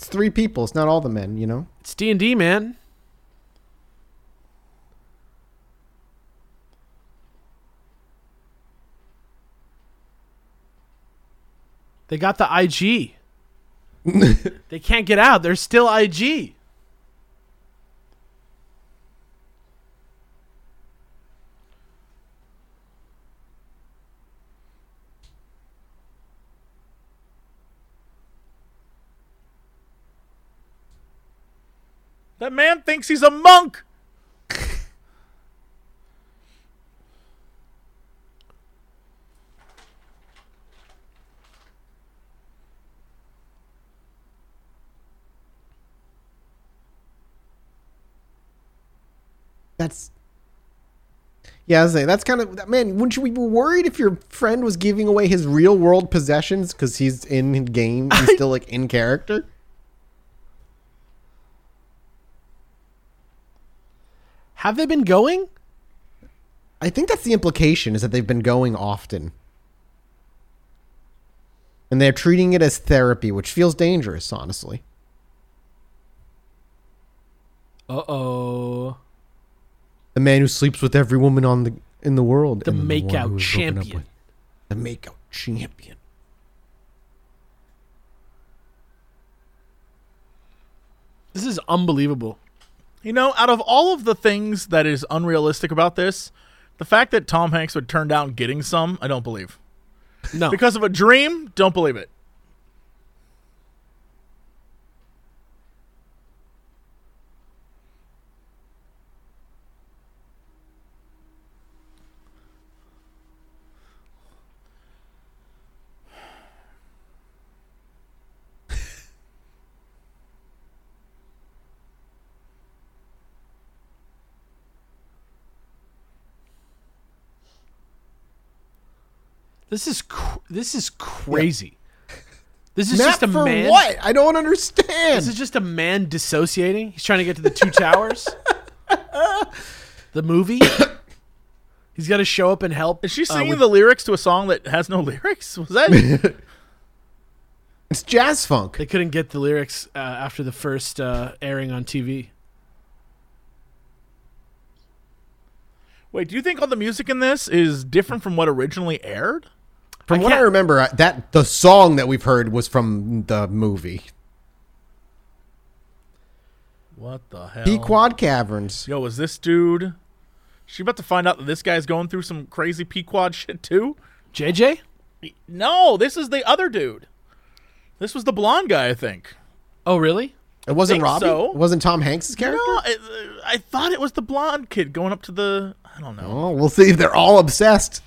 three people. It's not all the men, you know? It's D and D, man. They got the IG. [LAUGHS] they can't get out. They're still IG. That man thinks he's a monk. That's yeah, I was saying that's kind of man. Wouldn't you be worried if your friend was giving away his real world possessions because he's in game? He's [LAUGHS] still like in character. Have they been going? I think that's the implication is that they've been going often. And they're treating it as therapy, which feels dangerous, honestly. Uh oh. The man who sleeps with every woman on the in the world. The and one makeout who was broken up champion. with. The makeout champion. This is unbelievable. You know, out of all of the things that is unrealistic about this, the fact that Tom Hanks would turn down getting some, I don't believe. No. Because of a dream, don't believe it. This is cr- this is crazy. This is Matt just a for man. what? I don't understand. This is just a man dissociating. He's trying to get to the two towers. the movie. He's got to show up and help. Is she uh, singing with- the lyrics to a song that has no [LAUGHS] lyrics? Was that? [LAUGHS] it's jazz funk. They couldn't get the lyrics uh, after the first uh, airing on TV. Wait, do you think all the music in this is different from what originally aired? From I what I remember, that the song that we've heard was from the movie. What the hell? Pequod Caverns. Yo, is this dude? She about to find out that this guy's going through some crazy Pequod [LAUGHS] shit too? JJ? No, this is the other dude. This was the blonde guy, I think. Oh, really? It wasn't think Robbie. so. It wasn't Tom Hanks' character. No, I, uh, I thought it was the blonde kid going up to the. I don't know. Oh, we'll see if they're all obsessed.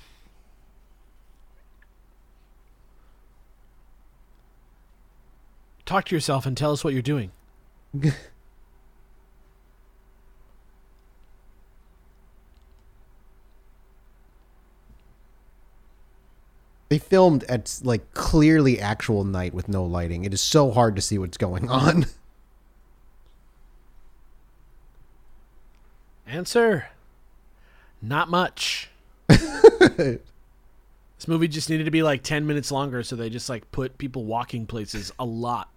Talk to yourself and tell us what you're doing. [LAUGHS] They filmed at like clearly actual night with no lighting. It is so hard to see what's going on. [LAUGHS] Answer. Not much. [LAUGHS] this movie just needed to be like 10 minutes longer, so they just like put people walking places a lot.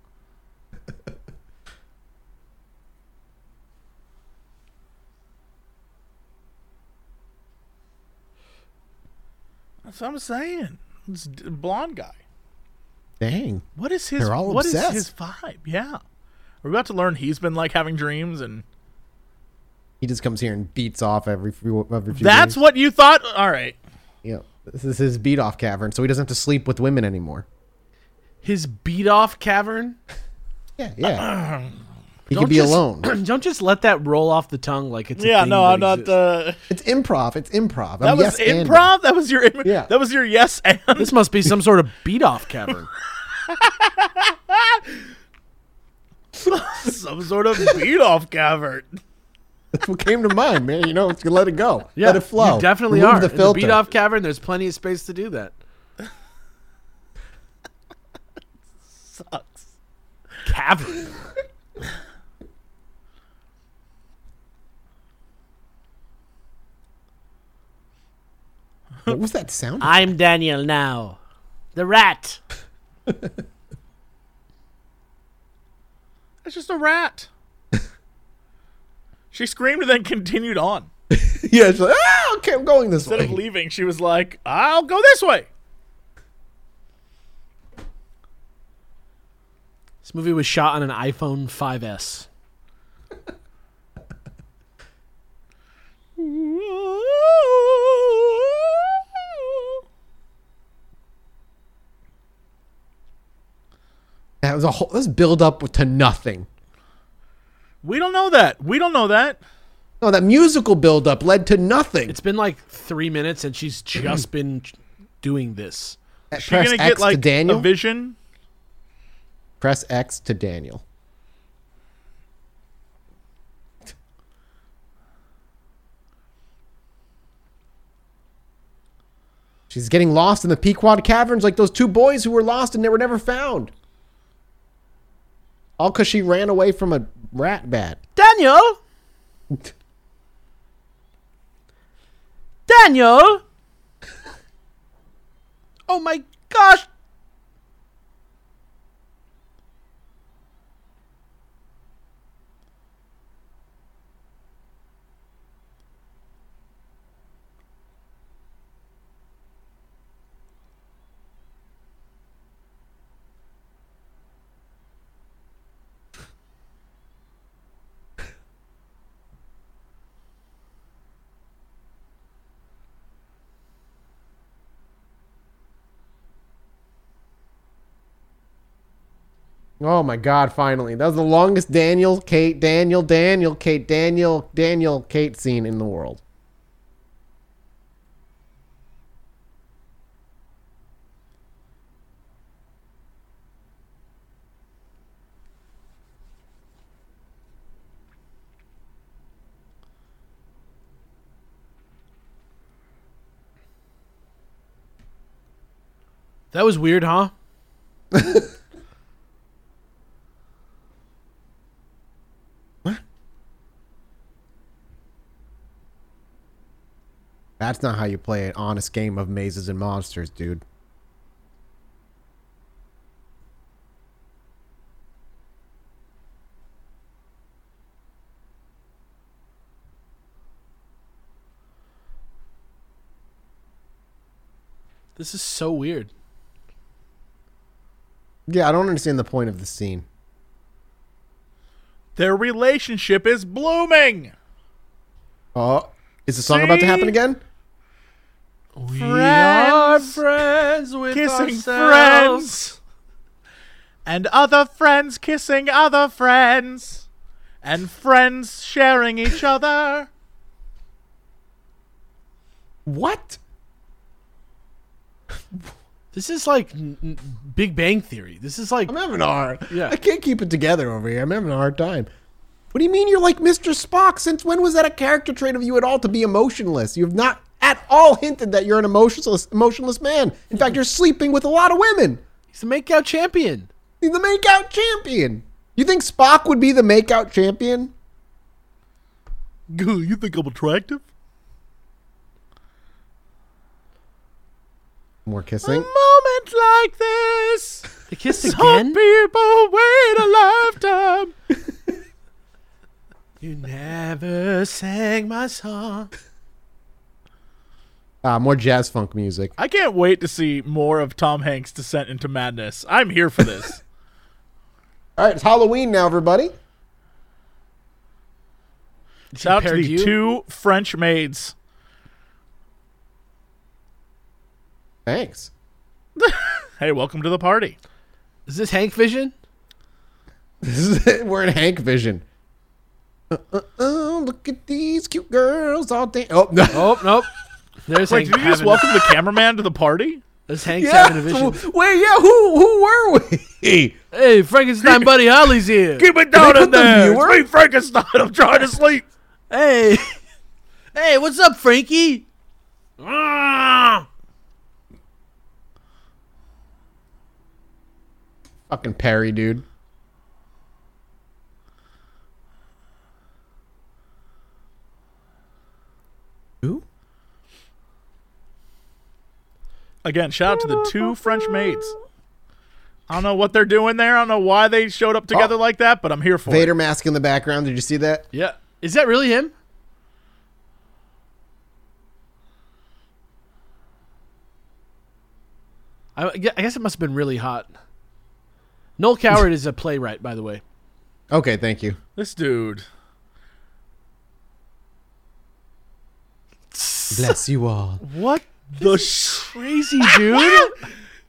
That's what I'm saying. This d- blonde guy. Dang. What is his? They're all what is obsessed. his vibe? Yeah. We're about to learn he's been like having dreams, and He just comes here and beats off every few, every few that's days. what you thought. All right. Yeah. This is his beat off cavern, so he doesn't have to sleep with women anymore. His beat off cavern. [LAUGHS] Yeah, yeah. [CLEARS THROAT] he Don't can be just- alone. [CLEARS THROAT] Don't just let that roll off the tongue like it's a Yeah. thing No, that I'm not. exists. Uh, It's improv. It's improv. that I'm was yes anding. improv. That was your. Im- Yeah. That was your yes and. This must be some sort of beat off cavern. [LAUGHS] some sort of beat off cavern. That's what came to mind, man. You know, it's gonna let it go. Yeah, let it flow. You definitely Remove are. The In the beat off cavern, there's plenty of space to do that. [LAUGHS] Sucks. Cavern. What was that sound? I'm Daniel now. The rat. [LAUGHS] It's just a rat. [LAUGHS] she screamed and then continued on. [LAUGHS] yeah, it's like, ah, okay, I'm going this Instead way. Instead of leaving, she was like, "I'll go this way." This movie was shot on an iPhone 5S. That was a whole. Let's build up to nothing. We don't know that. We don't know that. No, that musical buildup led to nothing. It's been like three minutes, and she's just been doing this. Is she Press gonna X get like to Daniel. a vision? Press X to Daniel. She's getting lost in the Pequod Caverns like those two boys who were lost and they were never found. All because she ran away from a rat bat. Daniel, Daniel. [LAUGHS] Oh my gosh! Oh my god, finally. That was the longest Daniel, Kate, Daniel, Daniel, Kate, Daniel, Daniel, Kate scene in the world. That was weird, huh? [LAUGHS] That's not how you play an honest game of mazes and monsters, dude. This is so weird. Yeah, I don't understand the point of the scene. Their relationship is blooming. Oh, is the song about to happen again? We Friends. friends with Kissing ourselves. friends. And other friends kissing other friends. And friends sharing each other. What? This is like n- n- Big Bang Theory. This is like I'm having a hard. Yeah. I can't keep it together over here. I'm having a hard time. What do you mean you're like Mr. Spock? Since when was that a character trait of you at all to be emotionless? You have not at all hinted that you're an emotionless emotionless man. In fact, you're sleeping with a lot of women. he's the makeout champion. He's the makeout champion. You think Spock would be the makeout champion? You think I'm attractive? More kissing. A kissing. moment like this. They kissed Some again. people wait a lifetime. [LAUGHS] You never sang my song. Ah, more jazz funk music. I can't wait to see more of Tom Hanks' descent into madness. I'm here for this. [LAUGHS] All right, it's Halloween now, everybody. Shout out to the you? two French maids. Thanks. [LAUGHS] Hey, welcome to the party. Is this Hank Vision? This is it. [LAUGHS] We're in Hank Vision. Uh, uh, uh, look at these cute girls all day. Oh no! Oh nope. There's Wait, Hank. did you just having- welcome the cameraman to the party? There's Hank's yeah. having a vision. Wait, yeah. Who who were we? Hey, Frankenstein Buddy Holly's here. Keep it they down put in the there. viewer? It's me, Frankenstein. I'm trying to sleep. Hey, hey, what's up, Frankie? Ah! Fucking Perry, dude. Again, shout out to the two French maids. I don't know what they're doing there. I don't know why they showed up together Oh. like that, but I'm here for Vader it. mask in the background. Did you see that? Yeah, is that really him? I, I guess it must have been really hot. Noel Coward is a playwright, by the way. Okay, thank you. This dude. Bless you all. What the sh- crazy dude.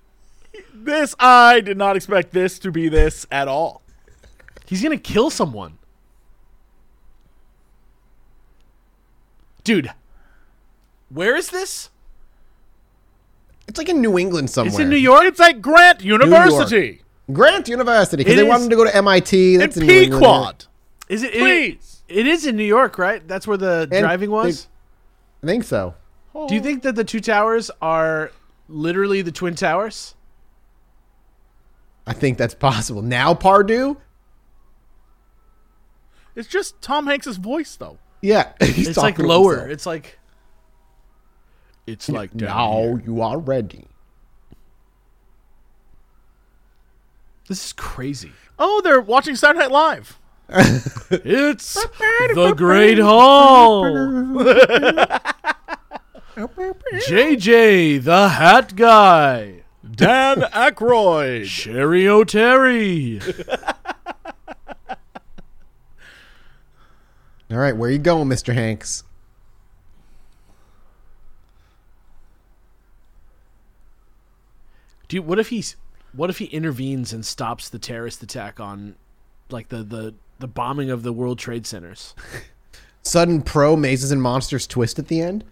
[LAUGHS] this I did not expect this to be this at all. He's gonna kill someone, dude. Where is this? It's like in New England somewhere. It's in New York. It's at Grant University. Grant University because they want him to go to MIT. That's in. New England. Is it? Please. It, it is in New York, right? That's where the and driving was. They, I think so. Do you oh. think that the two towers are literally the twin towers? I think that's possible. Now Pardieu? It's just Tom Hanks's voice, though. Yeah. [LAUGHS] he's It's like lower. himself. It's like. It's like down now here. you are ready. This is crazy. Oh, they're watching Saturday Night Live. [LAUGHS] It's the Great Hall. JJ, the Hat Guy. Dan Aykroyd. Cheri Oteri. All right, where you going, Mr. Hanks? Dude, what if he's what if he intervenes and stops the terrorist attack on like the the the bombing of the World Trade Centers? [LAUGHS] Sudden pro mazes and monsters twist at the end.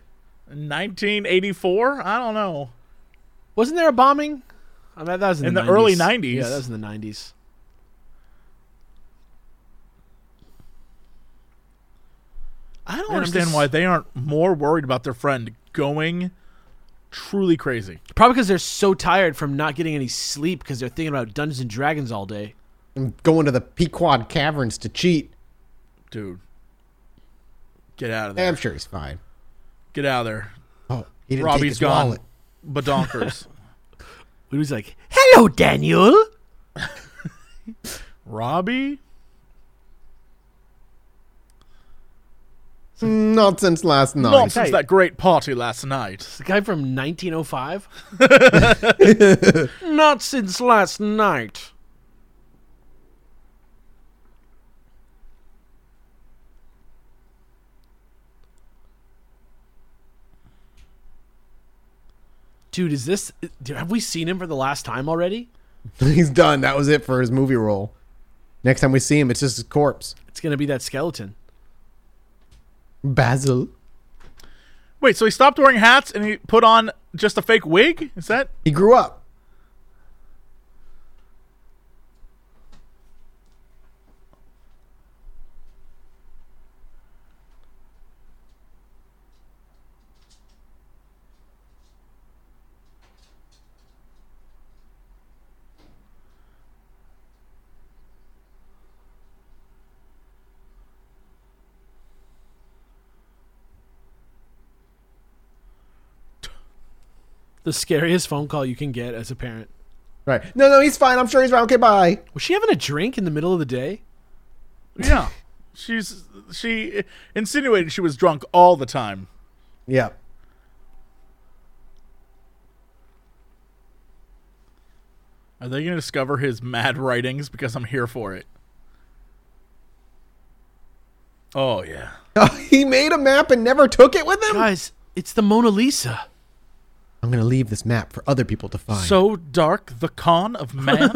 1984? I don't know. Wasn't there a bombing? I mean, that was in, In the, the early 90s. 90s. Yeah, that was in the 90s. I don't Man, understand just- why they aren't more worried about their friend going truly crazy. Probably because they're so tired from not getting any sleep because they're thinking about Dungeons and Dragons all day. I'm going to the Pequod Caverns to cheat. Dude. Get out of there. I'm sure he's fine. Get out of there. Oh, he didn't take his gone. wallet. Badonkers. [LAUGHS] He was like, "Hello, Daniel." [LAUGHS] Robbie? Not since last night. Not since that great party last night. The guy from 1905. [LAUGHS] Not since last night. Dude, is this? dude, Have we seen him for the last time already? [LAUGHS] he's done. That was it for his movie role. Next time we see him, it's just his corpse. It's gonna be that skeleton. Basil. Wait, so he stopped wearing hats and he put on just a fake wig? Is that? He grew up. The scariest phone call you can get as a parent. Right. No, no, he's fine. I'm sure he's fine. Okay, bye. Was she having a drink in the middle of the day? [LAUGHS] Yeah. She's she insinuated she was drunk all the time. Yeah. Are they going to discover his mad writings because I'm here for it? Oh yeah. [LAUGHS] he made a map and never took it with him? Guys, it's the Mona Lisa. I'm going to leave this map for other people to find. So dark, the con of [LAUGHS] man.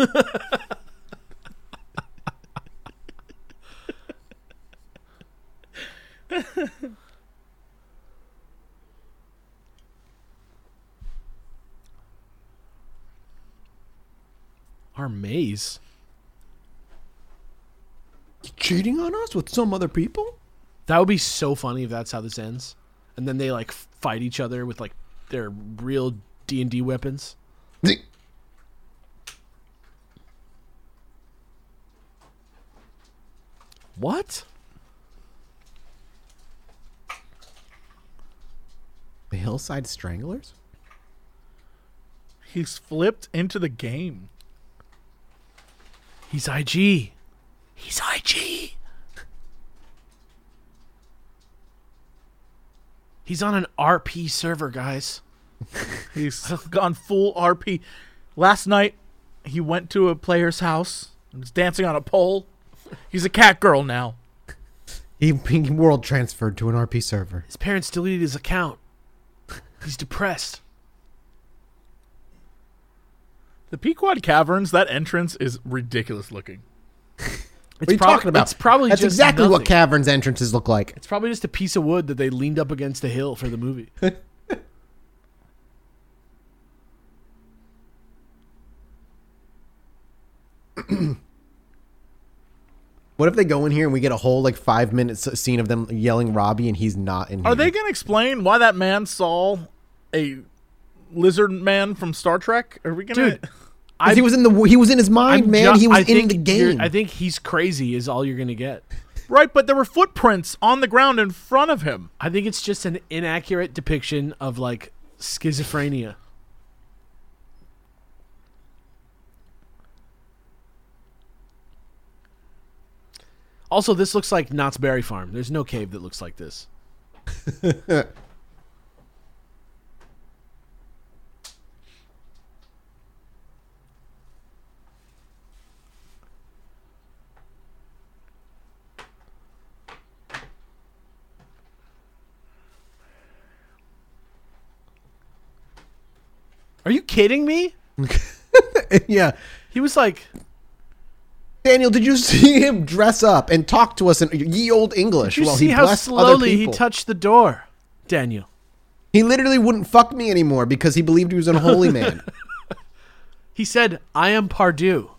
Our maze. cheating on us with some other people? That would be so funny if that's how this ends, and then they like fight each other with like their real D and D weapons. What? The Hillside Stranglers? He's flipped into the game. He's IG. He's IG. He's on an RP server, guys. [LAUGHS] He's [LAUGHS] gone full RP. Last night, he went to a player's house and was dancing on a pole. He's a cat girl now. He, he world transferred to an RP server. His parents deleted his account. He's depressed. The Pequod Caverns, that entrance is ridiculous looking. [LAUGHS] What are you prob- talking about? it's probably That's just exactly what caverns entrances look like. It's probably just a piece of wood that they leaned up against a hill for the movie. [CLEARS THROAT] What if they go in here and we get a whole like five minutes scene of them yelling Robbie and he's not in here? Are they going to explain why that man saw a lizard man from Star Trek? Are we going to? Dude, [LAUGHS] 'Cause he was in the he was in his mind, I'm man. ju- he was I in the game. I think he's crazy is all you're gonna get. Right, but there were footprints on the ground in front of him. I think it's just an inaccurate depiction of like schizophrenia. Also, this looks like Knott's Berry Farm. There's no cave that looks like this. [LAUGHS] Are you kidding me? [LAUGHS] yeah. He was like, Daniel, did you [LAUGHS] see him dress up and talk to us in ye old English "Did you while see he how blessed other slowly he touched the door, Daniel?" he literally wouldn't fuck me anymore because he believed he was an holy man. [LAUGHS] He said, "I am Pardieu."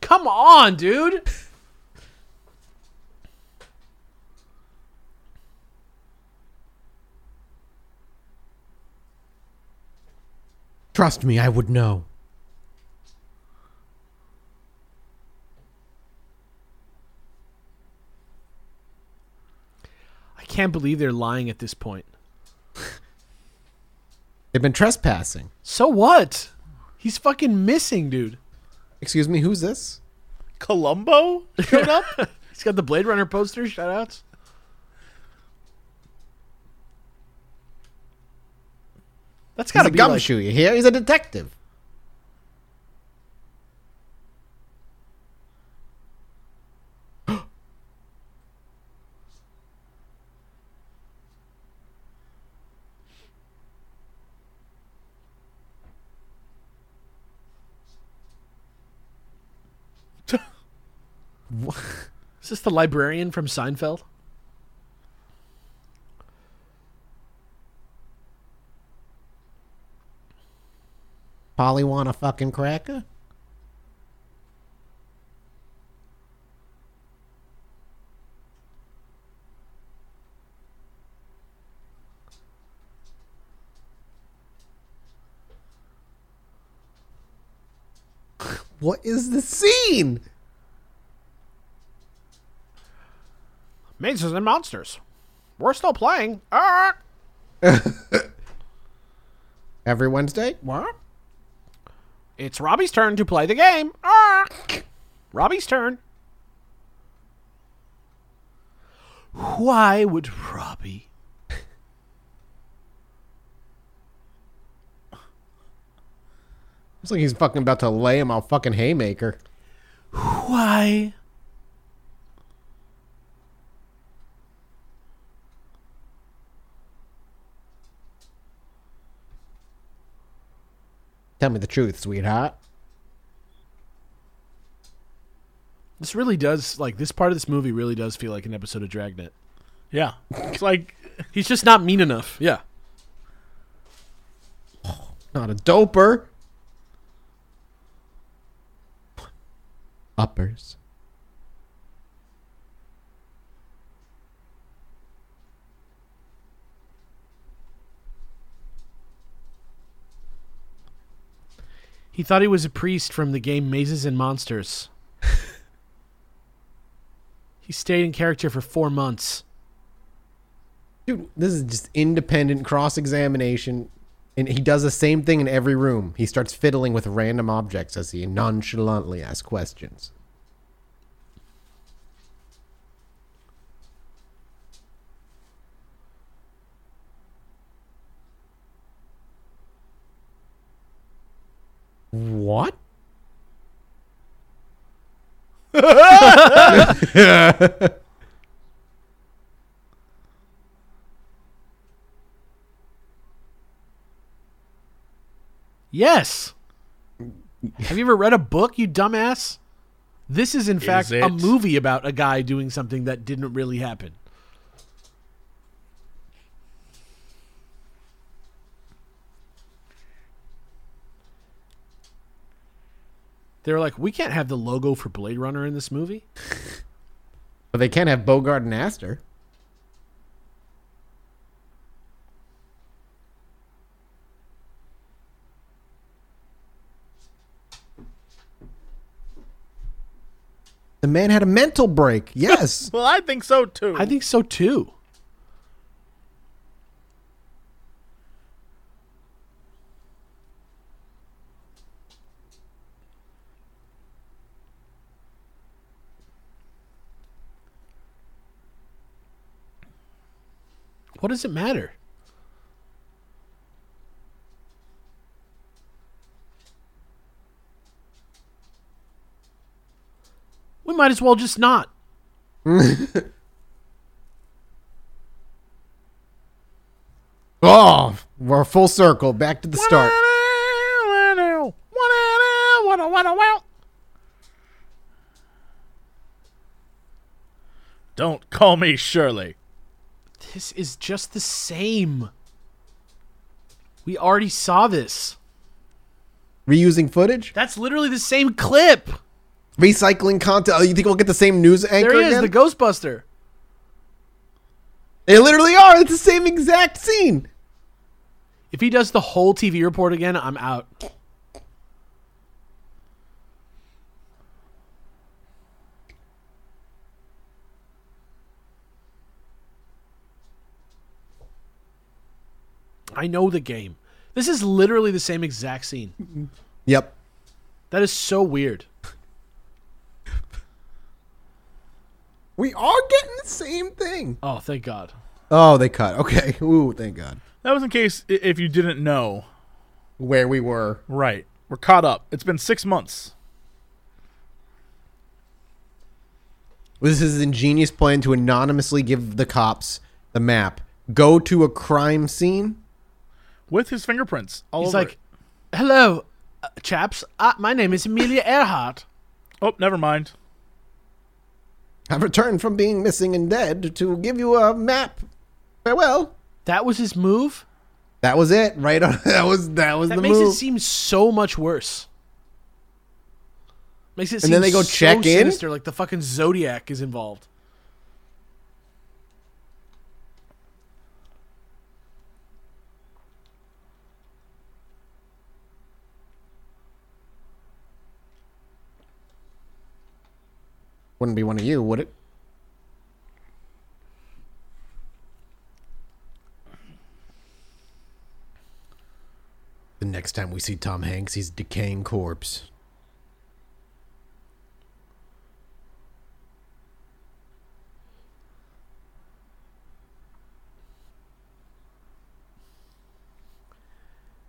Come on, dude. Trust me, I would know. Can't believe they're lying at this point. [LAUGHS] They've been trespassing. So what? He's fucking missing, dude. Excuse me, who's this? Columbo showed up? [LAUGHS] He's got the Blade Runner poster. Shout outs. That's He's gotta a be like, gumshoe. you hear? He's a detective. Is this the librarian from Seinfeld? Polly want a fucking cracker? [LAUGHS] What is the scene? Mazes and Monsters. We're still playing. Ah! [LAUGHS] Every Wednesday? What? It's Robbie's turn to play the game. Ah! Robbie's turn. Why would Robbie? Looks like he's fucking about to lay him a fucking haymaker. Why? Tell me the truth, sweetheart. This really does like this part of this movie really does feel like an episode of Dragnet. yeah. It's like He's just not mean enough. Yeah. [SIGHS] Not a doper. Uppers. He thought he was a priest from the game Mazes and Monsters. [LAUGHS] he stayed in character for four months. Dude, this is just independent cross examination. And he does the same thing in every room. He starts fiddling with random objects as he nonchalantly asks questions. What? [LAUGHS] Yes. Have you ever read a book, you dumbass? This is, in fact, a movie about a guy doing something that didn't really happen. They were like, we can't have the logo for Blade Runner in this movie. But they can't have Bogart and Astor. The man had a mental break. Yes. [LAUGHS] Well, I think so too. I think so too. What does it matter? We might as well just not. [LAUGHS] oh, we're full circle. Back to the start. Don't call me Shirley. This is just the same. We already saw this. Reusing footage, That's literally the same clip. recycling content. Oh, you think we'll get the same news anchor There he is, again? the Ghostbuster. they literally are. It's the same exact scene. If he does the whole TV report again, I'm out. I know the game. This is literally the same exact scene. Yep. That is so weird. We are getting the same thing. Oh, thank God. Oh, they cut. Okay. [LAUGHS] Ooh, thank God. That was in case if you didn't know. Where we were. Right. We're caught up. It's been six months. This is an ingenious plan to anonymously give the cops the map. Go to a crime scene. With his fingerprints all He's over. like, "Hello, uh, chaps. Uh, my name is Amelia Earhart." [LAUGHS] oh, never mind. I've returned from being missing and dead to give you a map. Farewell. That was his move. That was it. Right on. [LAUGHS] That was that was the move. That the makes move. it seem so much worse. Makes it And then they go so check in? sinister, like the fucking Zodiac is involved. Wouldn't be one of you, would it? The next time we see Tom Hanks, he's a decaying corpse.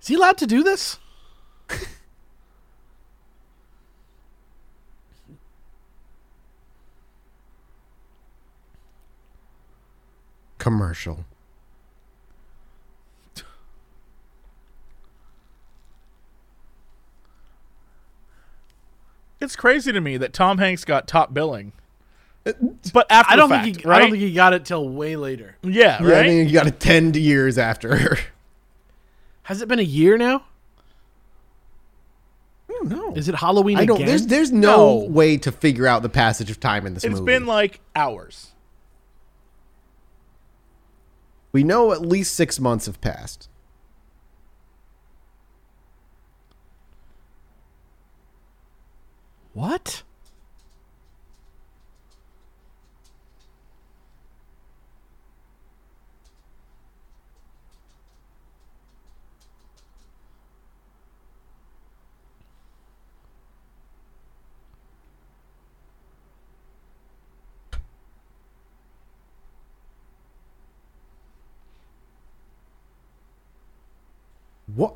Is he allowed to do this? [LAUGHS] Commercial. It's crazy to me that Tom Hanks got top billing, uh, but after I don't the think he. right? I don't think he got it till way later. yeah, Yeah, right. I mean, you got it 10 years after. [LAUGHS] Has it been a year now? I don't know. Is it Halloween I don't. again? There's there's no, No. way to figure out the passage of time in this it's movie. It's been like hours. We know at least six months have passed. what? What?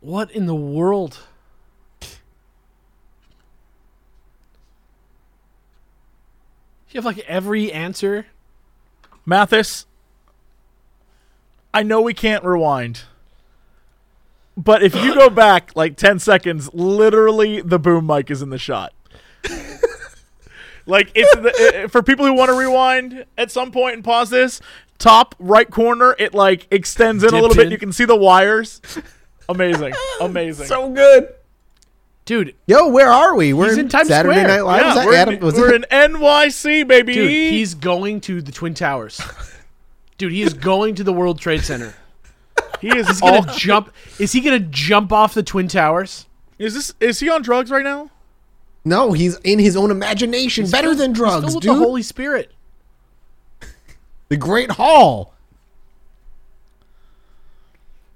What in the world? You have like every answer. Mathis, I know we can't rewind, but if you go back like 10 seconds, literally the boom mic is in the shot. like, it's the, i- for people who want to rewind at some point and pause this, top right corner, it like extends in a Dipped little bit. You can see the wires. Amazing. Amazing. So good. Dude, Yo, where are we? We're He's in Times Saturday Square. Night Live. yeah, was that we're, Adam? in, Was we're in NYC, baby. dude, he's going to the Twin Towers. [LAUGHS] Dude, he is going to the World Trade Center. [LAUGHS] he is He's all, gonna jump. Is he gonna jump off the Twin Towers? Is this is he on drugs right now? No, he's in his own imagination. Better Filled- than drugs, filled with dude. the Holy Spirit. [LAUGHS] the Great Hall.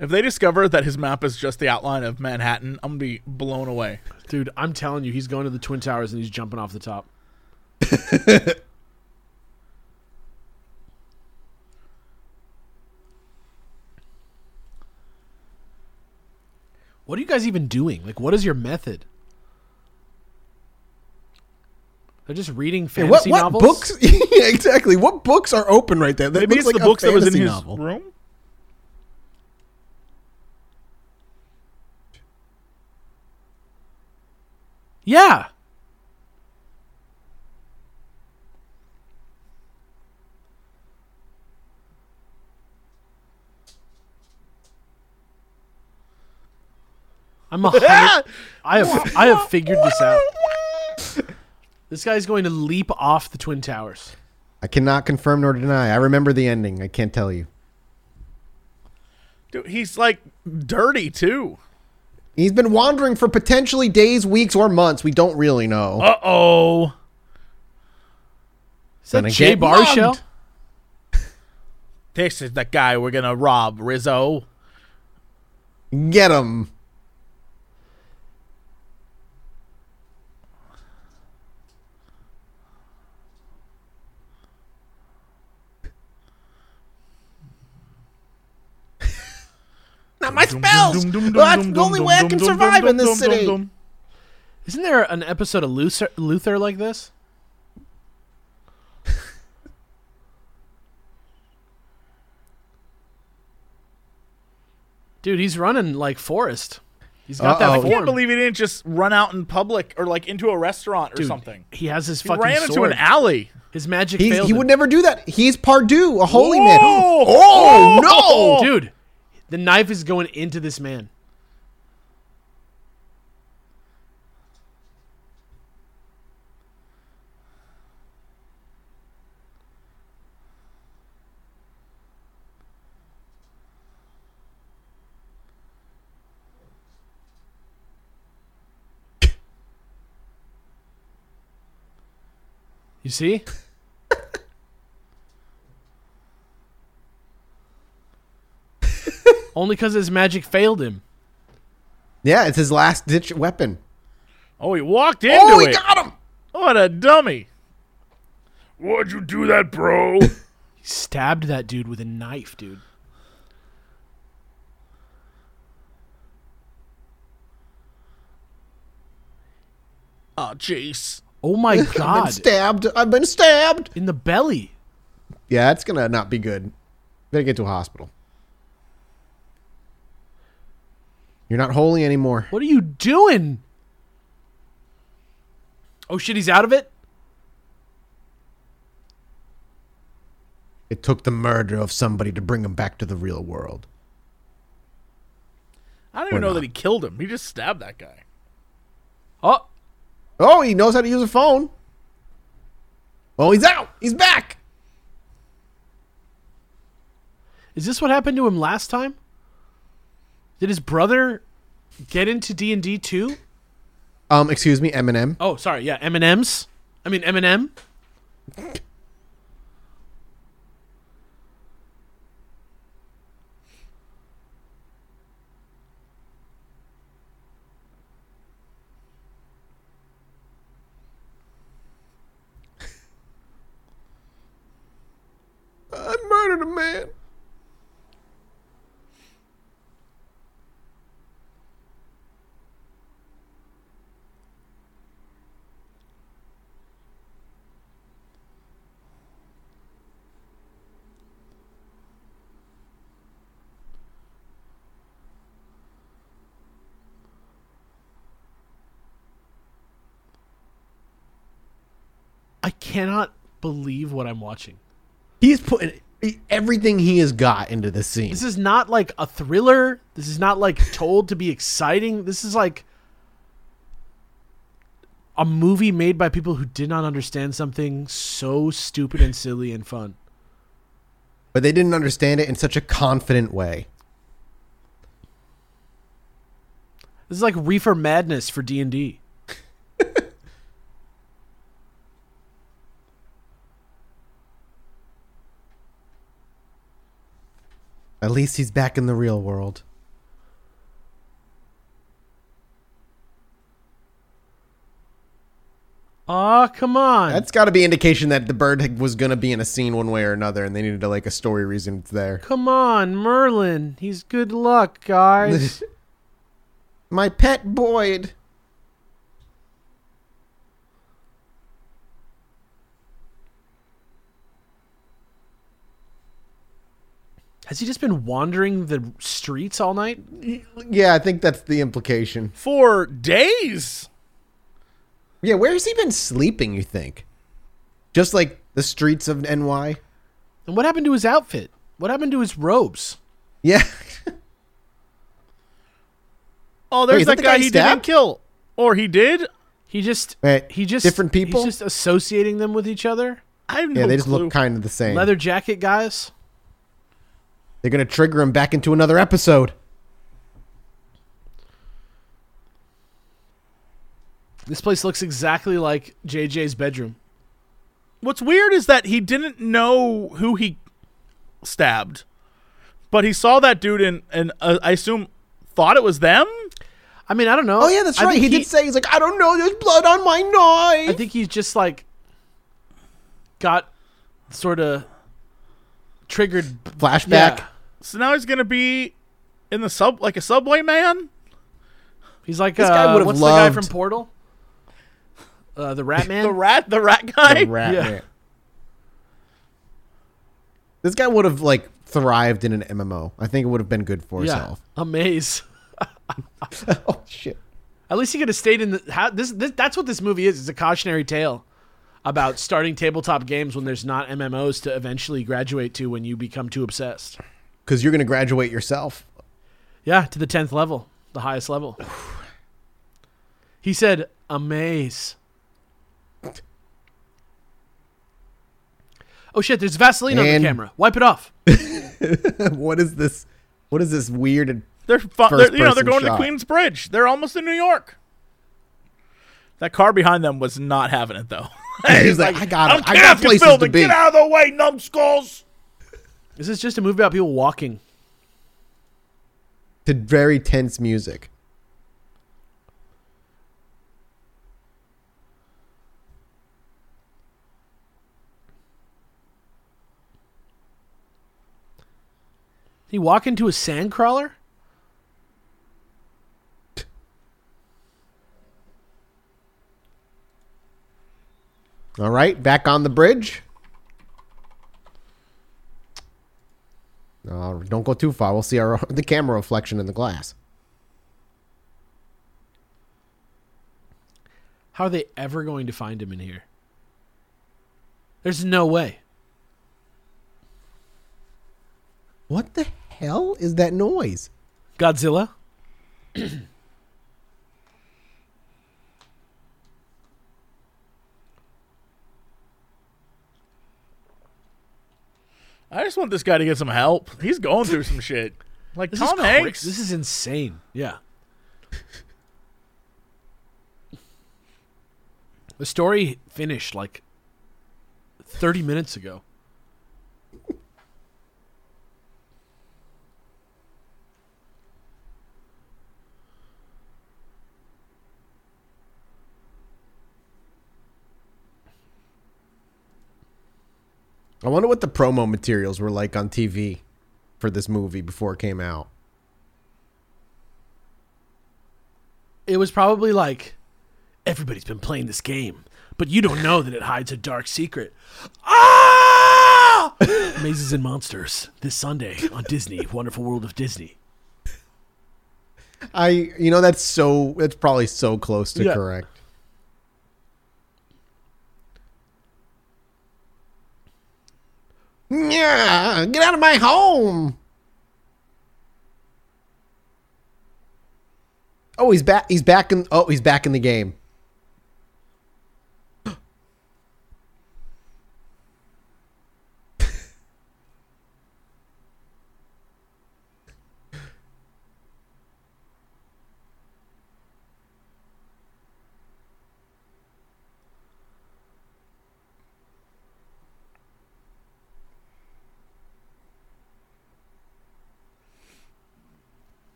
If they discover that his map is just the outline of Manhattan, I'm gonna be blown away. Dude, I'm telling you, he's going to the Twin Towers and he's jumping off the top. [LAUGHS] what are you guys even doing? Like, what is your method? They're just reading Hey, what what novels. books? [LAUGHS] yeah, exactly. What books are open right there? That Maybe looks it's like the books that was in his novel. room. Yeah. I'm a hundred. [LAUGHS] I have I have figured this out. This guy's going to leap off the twin towers. I cannot confirm nor deny. I remember the ending. I can't tell you. Dude, he's like dirty too. He's been wandering for potentially days, weeks, or months. We don't really know. Uh oh. Is that Gonna Jay get Baruchel? This is the guy we're gonna rob, Rizzo. Get him. Not my spells. Well, that's the only way I can survive in this city. Isn't there an episode of Luther, Luther like this? [LAUGHS] Dude, he's running like Forrest. He's got Uh-oh. I can't believe he didn't just run out in public or like into a restaurant or Dude, something. He has his fucking. He fucking ran into an alley. His magic He's, failed he him. would never do that. He's Pardieu, a holy Whoa! man. Oh, no! Dude, the knife is going into this man. You see? Only because his magic failed him. Yeah, it's his last ditch weapon. Oh, he walked into Oh, he it. got him! What a dummy. Why'd you do that, bro? [LAUGHS] He stabbed that dude with a knife, dude. oh, jeez. Oh my [LAUGHS] I've been god. stabbed. I've been stabbed. In the belly. Yeah, it's gonna not be good. Better get to a hospital. You're not holy anymore. What are you doing? Oh shit, he's out of it? It took the murder of somebody to bring him back to the real world. I don't even Or know not. that he killed him. He just stabbed that guy. Oh, Oh, he knows how to use a phone. Oh, he's out. He's back. is this what happened to him last time? Did his brother get into D&D too? Um, excuse me, Eminem. Oh, sorry. Yeah, M&M's. I mean Eminem. I murdered a man. Cannot believe what I'm watching. He's putting everything he has got into this scene. This is not like a thriller. This is not like told to be exciting. This is like a movie made by people who did not understand something so stupid and silly and fun. but they didn't understand it in such a confident way. This is like Reefer Madness for D&D. At least he's back in the real world. Aw, come on. That's got to be indication that the bird was going to be in a scene one way or another, and they needed to like a story reason it's there. come on, Merlin. He's good luck, guys. [LAUGHS] My pet Boyd. Has he just been wandering the streets all night? Yeah, I think that's the implication. For days. Yeah, where has he been sleeping? You think? Just like the streets of NY? And what happened to his outfit? What happened to his robes? Yeah. Oh, there's Wait, that that the guy he didn't kill. Or he did? He just Wait, he just different people? He's just associating them with each other. I have yeah, no they just clue. look kind of the same. Leather jacket guys. They're gonna trigger him back into another episode. This place looks exactly like JJ's bedroom. What's weird is that he didn't know who he stabbed, but he saw that dude and and uh, I assume thought it was them. I mean, I don't know. Oh yeah, that's I right. think He, did say he's like, I don't know. There's blood on my knife. I think he's just like got sort of triggered. Flashback. Yeah. So now he's gonna be in the sub like a subway man. He's like This uh, guy would've what's the guy from Portal? Uh, the Rat [LAUGHS] Man. The rat, the rat guy. The rat Yeah. man. This guy would have like thrived in an MMO. I think it would have been good for yeah, himself. [LAUGHS] a maze. [LAUGHS] oh shit. At least he could have stayed in the. How, this, this that's what this movie is. It's a cautionary tale about starting tabletop games when there's not MMOs to eventually graduate to when you become too obsessed. Because you're gonna graduate yourself. Yeah, to the tenth level, the highest level. He said, "Amaze." Oh shit! There's Vaseline on the camera. Wipe it off. [LAUGHS] what is this? What is this weird? They're, fu- First they're you know they're going shot. to Queens Bridge. They're almost in New York. That car behind them was not having it though. [LAUGHS] He's like, I got, I don't I got if you're places to be. Get out of the way, numbskulls. This is just a movie about people walking? To very tense music. He walk into a sand crawler? All right, back on the bridge. Uh, don't go too far. We'll see our [LAUGHS] the camera reflection in the glass. How are they ever going to find him in here? There's no way. What the hell is that noise? Godzilla? [CLEARS THROAT] I just want this guy to get some help. He's going through some shit. Like This Tom cra- Hanks. This is insane. Yeah. the story finished like 30 minutes ago. I wonder what the promo materials were like on TV for this movie before it came out. It was probably like everybody's been playing this game, but you don't know that it hides a dark secret. Ah! Mazes and Monsters this Sunday on Disney, Wonderful World of Disney. I, you know, that's so. That's probably so close to Yeah. correct. Yeah, get out of my home. Oh, he's back. He's back in. Oh, he's back in the game.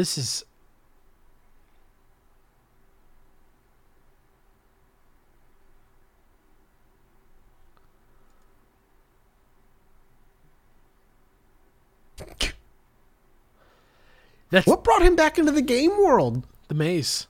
This is That's What brought him back into the game world? the maze.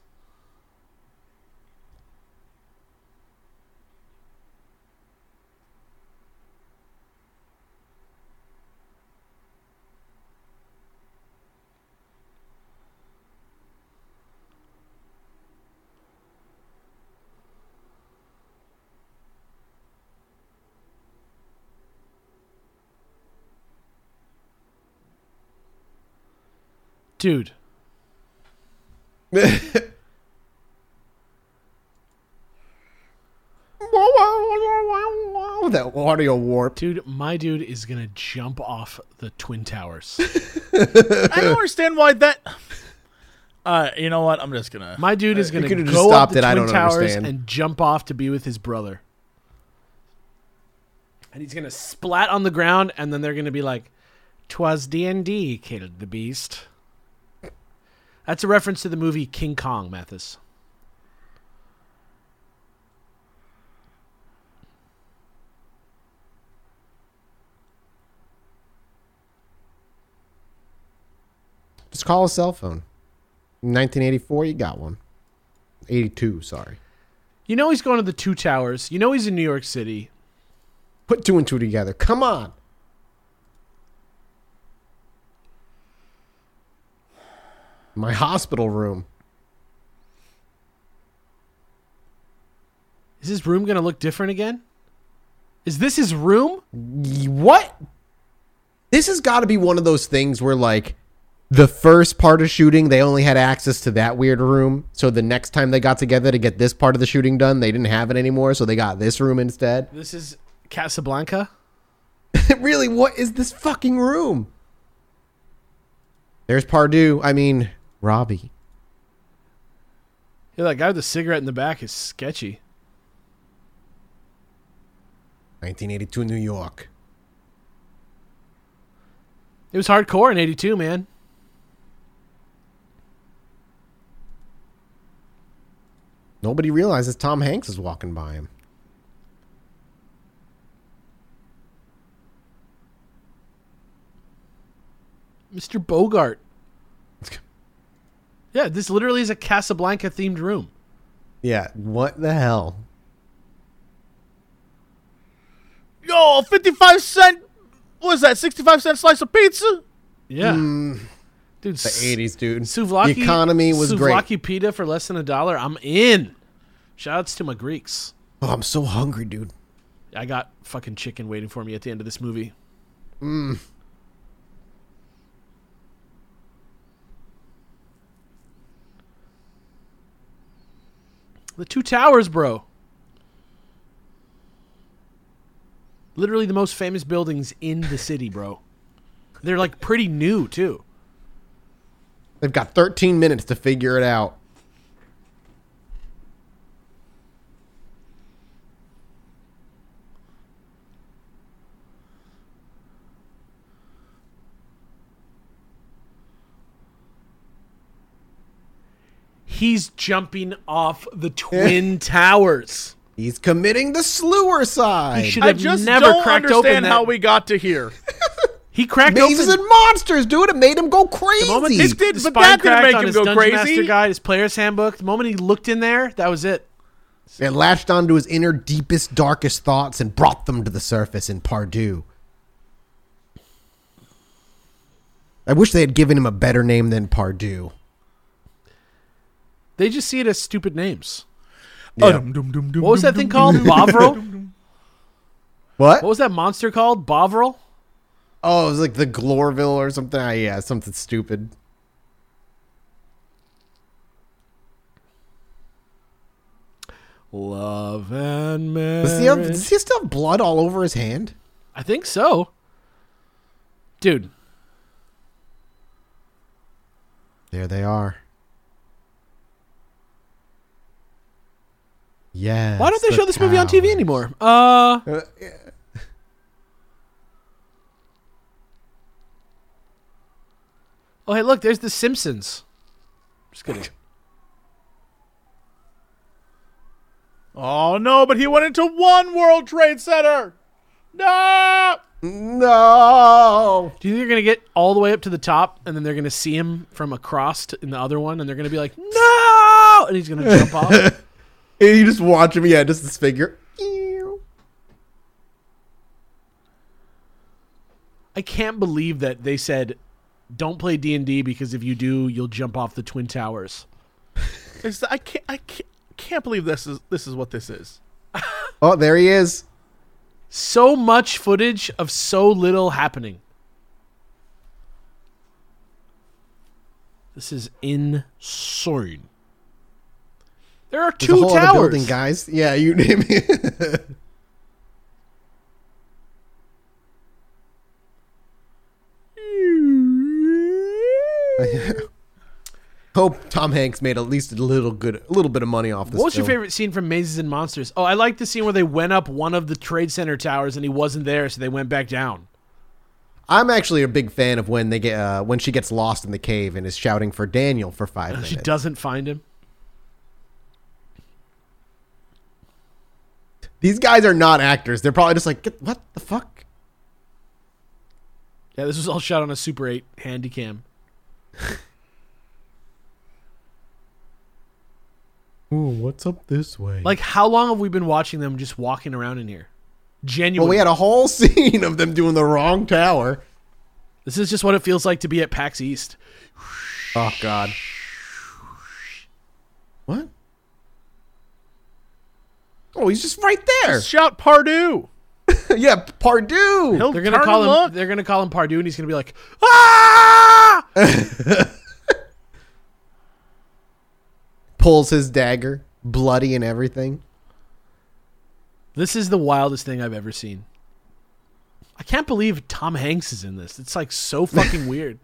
Dude, [LAUGHS] that audio warp. dude, my dude is gonna jump off the twin towers. [LAUGHS] I don't understand why that. Uh, you know what? I'm just gonna. My dude is gonna could've go just up the it, I twin don't towers understand. and jump off to be with his brother. And he's gonna splat on the ground, and then they're gonna be like, "Twas D and D killed the beast." That's a reference to the movie King Kong, Mathis. Just call a cell phone. 1984, you got one. 82, sorry. You know he's going to the two towers. You know he's in New York City. Put two and two together. Come on. My hospital room. Is his room gonna look different again? Is this his room? What? This has got to be one of those things where, like, the first part of shooting, they only had access to that weird room. So the next time they got together to get this part of the shooting done, they didn't have it anymore. So they got this room instead. This is Casablanca. [LAUGHS] really, what is this fucking room? There's Pardieu. I mean, Robbie. Yeah, that guy with the cigarette in the back is sketchy. 1982 New York. It was hardcore in '82, man. Nobody realizes Tom Hanks is walking by him. Mr. Bogart. Yeah, this literally is a Casablanca themed room. Yeah, what the hell? Yo, 55 cent. What is that? 65 cent slice of pizza? Yeah, Mm, dude. the 80s, dude. Souvlaki. the economy was great. Souvlaki pita for less than a dollar. I'm in. Shoutouts to my Greeks. Oh, I'm so hungry, dude. I got fucking chicken waiting for me at the end of this movie. The two towers, bro. Literally the most famous buildings in the city, bro. They're like pretty new too. They've got 13 minutes to figure it out. He's jumping off the twin [LAUGHS] towers. He's committing the slewer side. He should I just never don't cracked open understand that. how we got to here. [LAUGHS] he cracked Mazes open and monsters, dude. It made him go crazy. the moment It did, the but that didn't cracked make on him his go Dungeon crazy. Master guide, his player's handbook. The moment he looked in there, that was it. It latched onto his inner, deepest, darkest thoughts and brought them to the surface in Pardieu. I wish they had given him a better name than Pardieu. They just see it as stupid names. Yeah. What What was that thing called? Bovril? What? What was that monster called? Bovril? Oh, it was like the Glorville or something. Ah, yeah, something stupid. Love and marriage. Does he, have, does he still have blood all over his hand? I think so. Dude, There they are. Yeah. why don't they show this movie on TV anymore? Uh, Uh, oh hey, look, there's The Simpsons. Just kidding. [LAUGHS] Oh no, but he went into one World Trade Center. No. no. Do you think they're gonna get all the way up to the top, and then they're gonna see him from across t- in the other one, and they're gonna be like, "No!" and he's gonna jump off? [LAUGHS] And you just watch him. Yeah, just this figure. I can't believe that they said, "Don't play D and D because if you do, you'll jump off the twin towers." [LAUGHS] I can't I can't, can't believe this is this is what this is. [LAUGHS] Oh, there he is. So much footage of so little happening. This is insane. There are two a whole other towers. building, guys. Yeah, you [LAUGHS] name it. [LAUGHS] Hope Tom Hanks made at least a little good, a little bit of money off this. What was your favorite scene from Mazes and Monsters? Oh, I like the scene where they went up one of the Trade Center towers and he wasn't there, so they went back down. I'm actually a big fan of when they get uh, when she gets lost in the cave and is shouting for Daniel for five [LAUGHS] minutes. She doesn't find him. These guys are not actors. They're probably just like, "Get- what the fuck? Yeah, this was all shot on a Super 8 handy cam. [LAUGHS] Ooh, what's up this way? Like, how long have we been watching them just walking around in here? Genuine. well, we had a whole [LAUGHS] scene of them doing the wrong tower. this is just what it feels like to be at PAX East. Oh God. What? Oh, he's just right there. Shout Pardieu. [LAUGHS] yeah, Pardieu. He'll They're gonna call him. look. They're gonna call him Pardieu, and he's gonna be like, [LAUGHS] "Ah!" Pulls his dagger, bloody and everything. This is the wildest thing I've ever seen. I can't believe Tom Hanks is in this. It's like so [LAUGHS] fucking weird.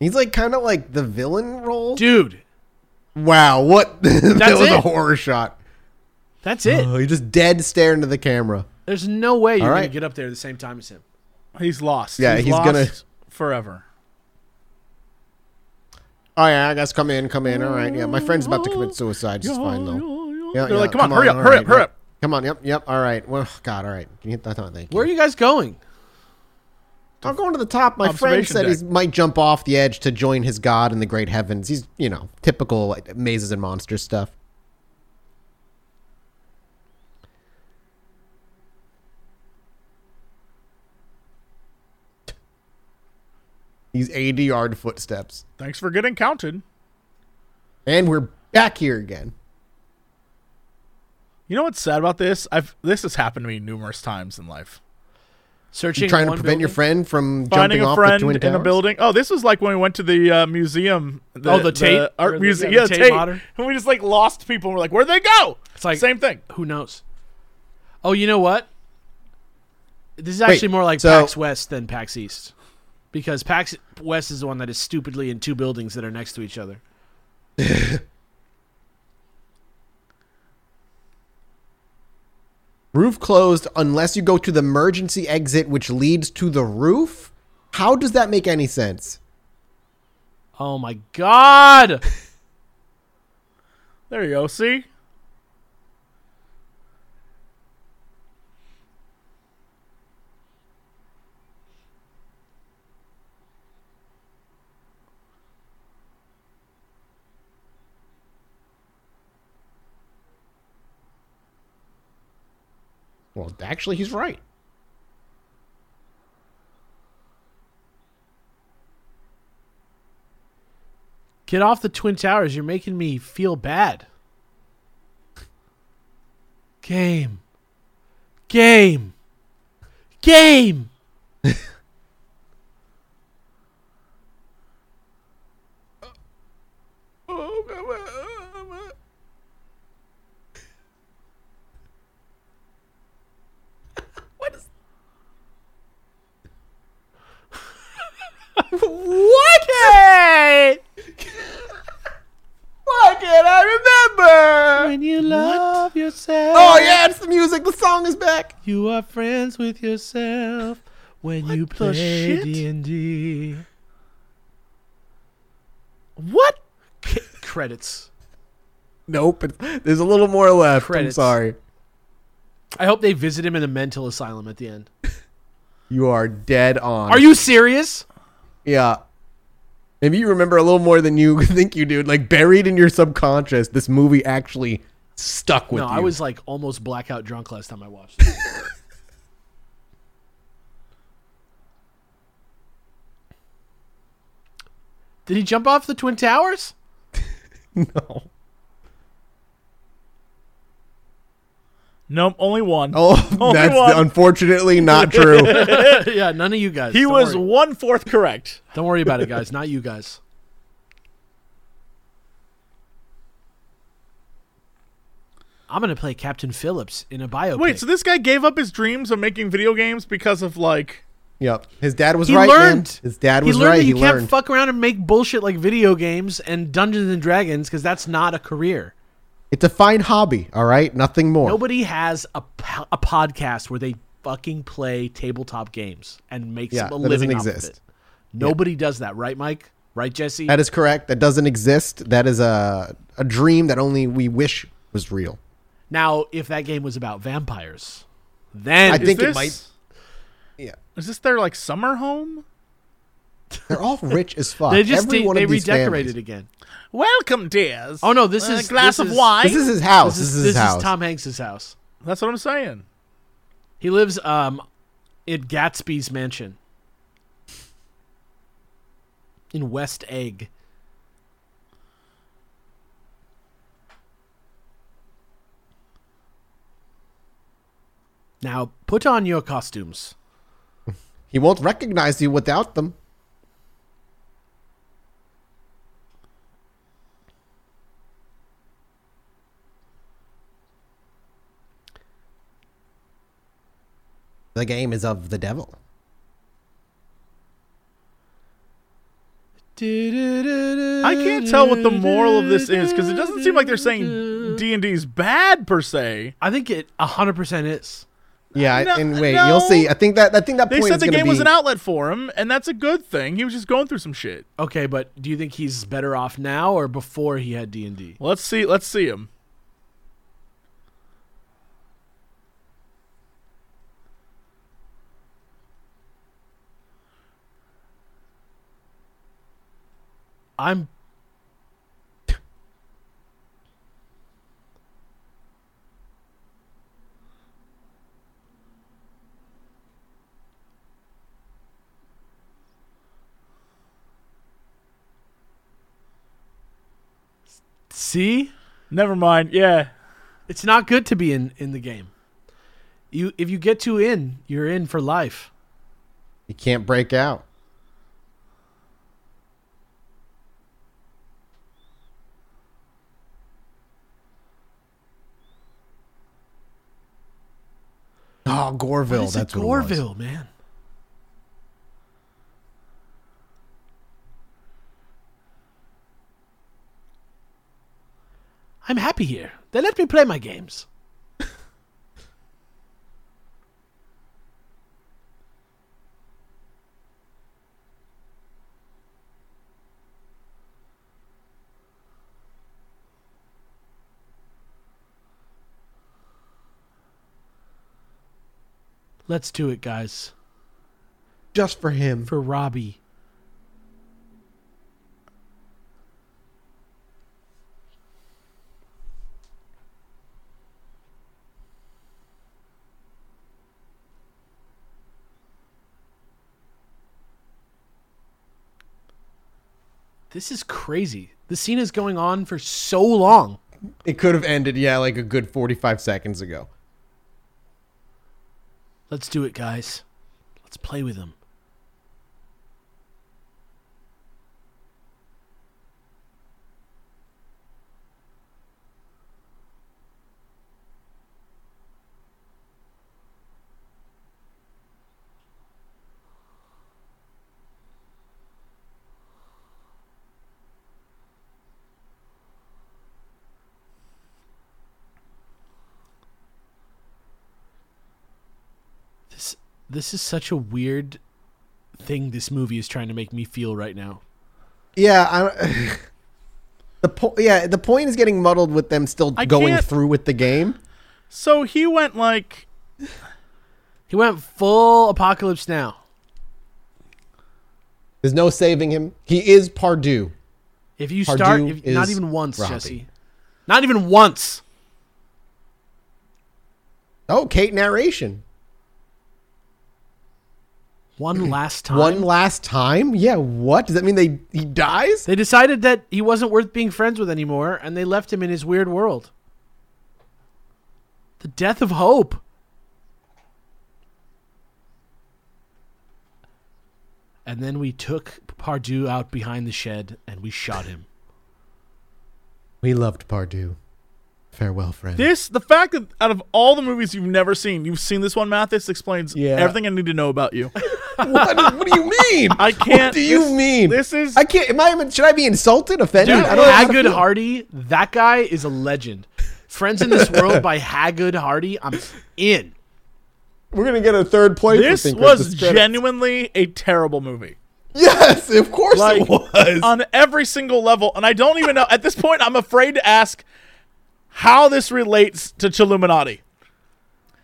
He's like kind of like the villain role. Dude, Wow, what? [LAUGHS] that That's was a horror shot. that's it. Oh, he just dead staring into the camera. There's no way you're All gonna get up there at the same time as him. He's lost. Yeah, he's gonna- forever. Oh yeah, I guess come in, come in. All right, yeah. My friend's about to commit suicide. Just fine though. Yeah, They're yeah, like, come on, come hurry on, up, all hurry right, up, hurry up. Come on, yep, yep. All right. Well, God, all right. Can you hit that? Thank you. Where are you guys going? I'm going to the top. My friend said he might jump off the edge to join his god in the great heavens. He's, you know, typical like, mazes and monsters stuff. These 80 yard footsteps. Thanks for getting counted. And we're back here again. You know what's sad about this? I've this has happened to me numerous times in life. Searching You're trying to one prevent your friend from Finding jumping a off friend the twin in towers. a building. Oh, this was like when we went to the uh, museum. The, Oh, the Tate? Or art the- museum. yeah, Yeah, the the Tate Tate. Modern? And we just like lost people. and We're like, where'd they go? It's like Same thing. Who knows? Oh, you know what? This is Wait, actually more like so- PAX West than PAX East, because PAX West is the one that is stupidly in two buildings that are next to each other. [LAUGHS] Roof closed unless you go to the emergency exit, which leads to the roof. How does that make any sense? Oh my god! [LAUGHS] There you go. See? Well, actually, he's right. Get off the Twin Towers. You're making me feel bad. Game. Game. Game. what? Hey! Why can't I remember? When you love yourself. Oh yeah, it's the music. The song is back. You are friends with yourself when you the play shit? D&D. What? Credits. Nope. There's a little more left. Credits. I'm sorry. I hope they visit him in a mental asylum at the end. [LAUGHS] You are dead on. Are you serious? Yeah. Maybe you remember a little more than you [LAUGHS] think you do. Like buried in your subconscious, this movie actually stuck with no, you. I was like almost blackout drunk last time I watched [LAUGHS] it. Did he jump off the Twin Towers? [LAUGHS] no. Nope, only one. Oh, [LAUGHS] Only that's one. unfortunately not [LAUGHS] true. yeah, none of you guys. he Don't was worry. one fourth correct. Don't worry about it, guys. Not you guys. I'm gonna play Captain Phillips in a biopic. Wait, so this guy gave up his dreams of making video games because of like yep. His dad was he right. learned. Man. His dad he was learned right. that He you can't learned. fuck around and make bullshit like video games and Dungeons and Dragons because that's not a career. it's a fine hobby, all right? Nothing more. Nobody has a, po- a podcast where they fucking play tabletop games and make Yeah, some, a that doesn't living off of exist. it. Nobody does that, right, Mike? Right, Jesse? That is correct. That doesn't exist. That is a a dream that only we wish was real. now, if that game was about vampires, then I is think it might- Yeah. Is this their like summer home? They're all rich as fuck. they just Every they, one they of these redecorated families. again. Welcome, dears. Oh no, this A is glass this of is- wine. This is his house. This This is, is this his house. is Tom Hanks's house. That's what I'm saying. He lives um in Gatsby's mansion in West Egg. Now put on your costumes. He won't recognize you without them. The game is of the devil. I can't tell what the moral of this is because it doesn't seem like they're saying D and D is bad per se. I think it hundred percent is. Yeah, No, and wait, no. you'll see. I think that I think that They point said is the gonna game be, was an outlet for him, and that's a good thing. He was just going through some shit. Okay, but do you think he's better off now or before he had D and D? Let's see. Let's see him. I'm See? Never mind. Yeah. It's not good to be in in the game. You if you get too in, you're in for life. You can't break out. Ah, oh, Goreville. What is That's it, what it was. Goreville, man. I'm happy here. They let me play my games. Let's do it, guys. Just for him. For Robbie. This is crazy. The scene is going on for so long. It could have ended, yeah, like a good 45 seconds ago. Let's do it, guys. Let's play with him. This is such a weird thing this movie is trying to make me feel right now. Yeah, I, [LAUGHS] the po- yeah, the point is getting muddled with them still I going through with the game. So he went like He went full apocalypse now. There's no saving him. He is Pardieu. If you Pardieu start, if, not even once, Robbie. Jesse. Not even once. Oh, Kate narration. One last time. One last time? Yeah, what? Does that mean they he dies? They decided that he wasn't worth being friends with anymore, and they left him in his weird world. The death of hope. And then we took Pardieu out behind the shed and we shot him. We loved Pardieu. Farewell, friend. this. The fact that out of all the movies you've never seen, you've seen this one, Mathis explains Yeah. everything I need to know about you. [LAUGHS] what, what do you mean? I can't. What do you this- mean? This is I can't. Am I? even? Should I be insulted? Offended? Dude, I don't know how to Hagood feel. Hardy, that guy is a legend. Friends in This World by Hagood Hardy, I'm in. We're gonna get a third place. this was genuinely a terrible movie. Yes, of course Like it was. on every single level, and I don't even know. At this point, I'm afraid to ask how this relates to Chilluminati.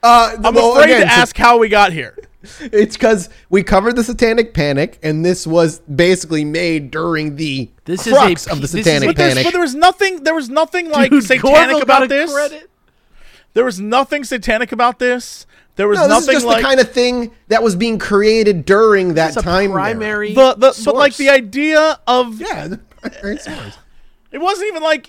Uh, I'm well, afraid again, to ask how we got here. [LAUGHS] It's because we covered the Satanic Panic, and this was basically made during the This is a crux of the this is Satanic But, Panic. but there was nothing. There was nothing like Dude, satanic about this. credit. There was nothing satanic about this. There was no, this is nothing just like the kind of thing that was being created during that It's a time. era. primary the, the but like the idea of Yeah, the primary source. it wasn't even like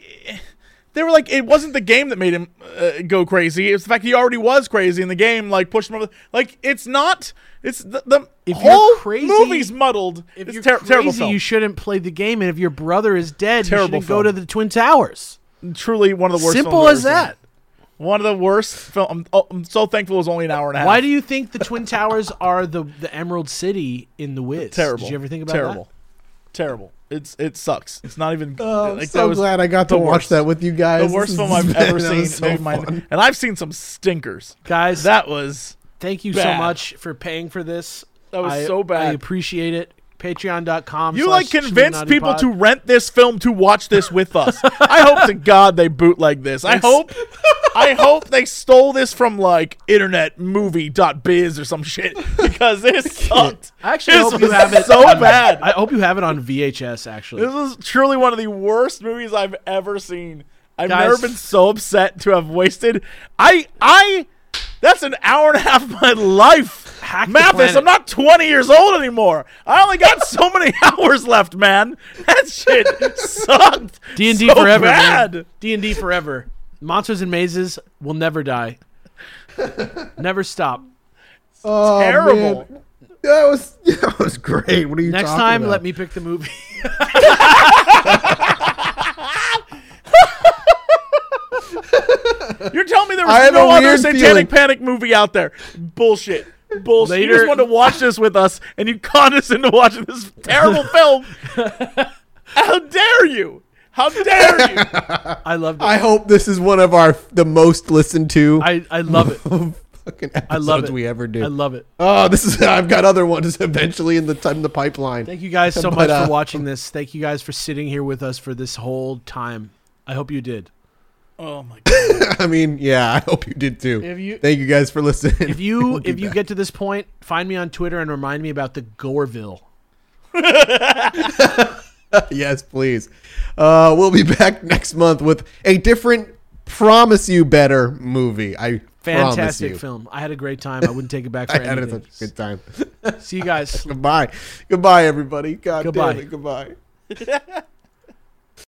they were like it wasn't the game that made him uh, go crazy. It's the fact he already was crazy in the game. Like pushed him over. Like it's not. It's the, the If you're whole crazy- movie's muddled. If it's you're ter- terrible crazy, film. you shouldn't play the game, and if your brother is dead, Terrible you shouldn't go to the Twin Towers. Truly one of the worst. Simple as that. seen. One of the worst film. I'm, oh, I'm so thankful it was only an hour and a half. Why do you think the Twin Towers are the the Emerald City in the Wiz? terrible? Did you ever think about that? terrible? Terrible. It's it sucks. It's not even. Oh, I'm like, so that was glad I got to the watch worst. that with you guys. The worst film I've [LAUGHS] ever [LAUGHS] that seen. so my- and I've seen some stinkers. Guys, That was thank you so much for paying for this. That was I- so bad. I appreciate it. Patreon.com. You like slash convince people Pod. to rent this film to watch this with us. I hope to [LAUGHS] God they boot like this. I hope I hope they stole this from like internetmovie.biz or some shit because this sucked. I actually This hope you have it so bad. I hope you have it on VHS. Actually, This is truly one of the worst movies I've ever seen. I've Guys- never been so upset to have wasted. I I that's an hour and a half of my life. Hack the Mathis, planet. I'm not 20 years old anymore. I only got [LAUGHS] so many [LAUGHS] hours left, man. That shit sucked. D and D so forever, bad. D and D forever. Monsters and mazes will never die. never stop. [LAUGHS] Oh, Terrible. man. That was that was great. What are you Next talking time, about? let me pick the movie. You're telling me there was no other satanic feeling- panic movie out there? Bullshit. Bullshit. you just wanted to watch this with us, and you conned us into watching this terrible [LAUGHS] film. How dare you? How dare you? [LAUGHS] I love. it. I hope this is one of our the most listened to I, I love it. [LAUGHS] fucking episodes I love it. we ever do. I love it. oh, this is I've got other ones eventually in the time the pipeline. Thank you guys so But, much uh, for watching this. Thank you guys for sitting here with us for this whole time. I hope you did. Oh my [LAUGHS] god. I mean, yeah, I hope you did too. If you- Thank you guys for listening. If you [LAUGHS] if you back. get to this point, find me on Twitter and remind me about the Goreville. [LAUGHS] yes, please. Uh, we'll be back next month with a different, promise you better movie. I Fantastic film. I had a great time. I wouldn't take it back for I had anything. such a good time. See you guys. Goodbye. Goodbye, everybody. God Goodbye. damn it. Goodbye.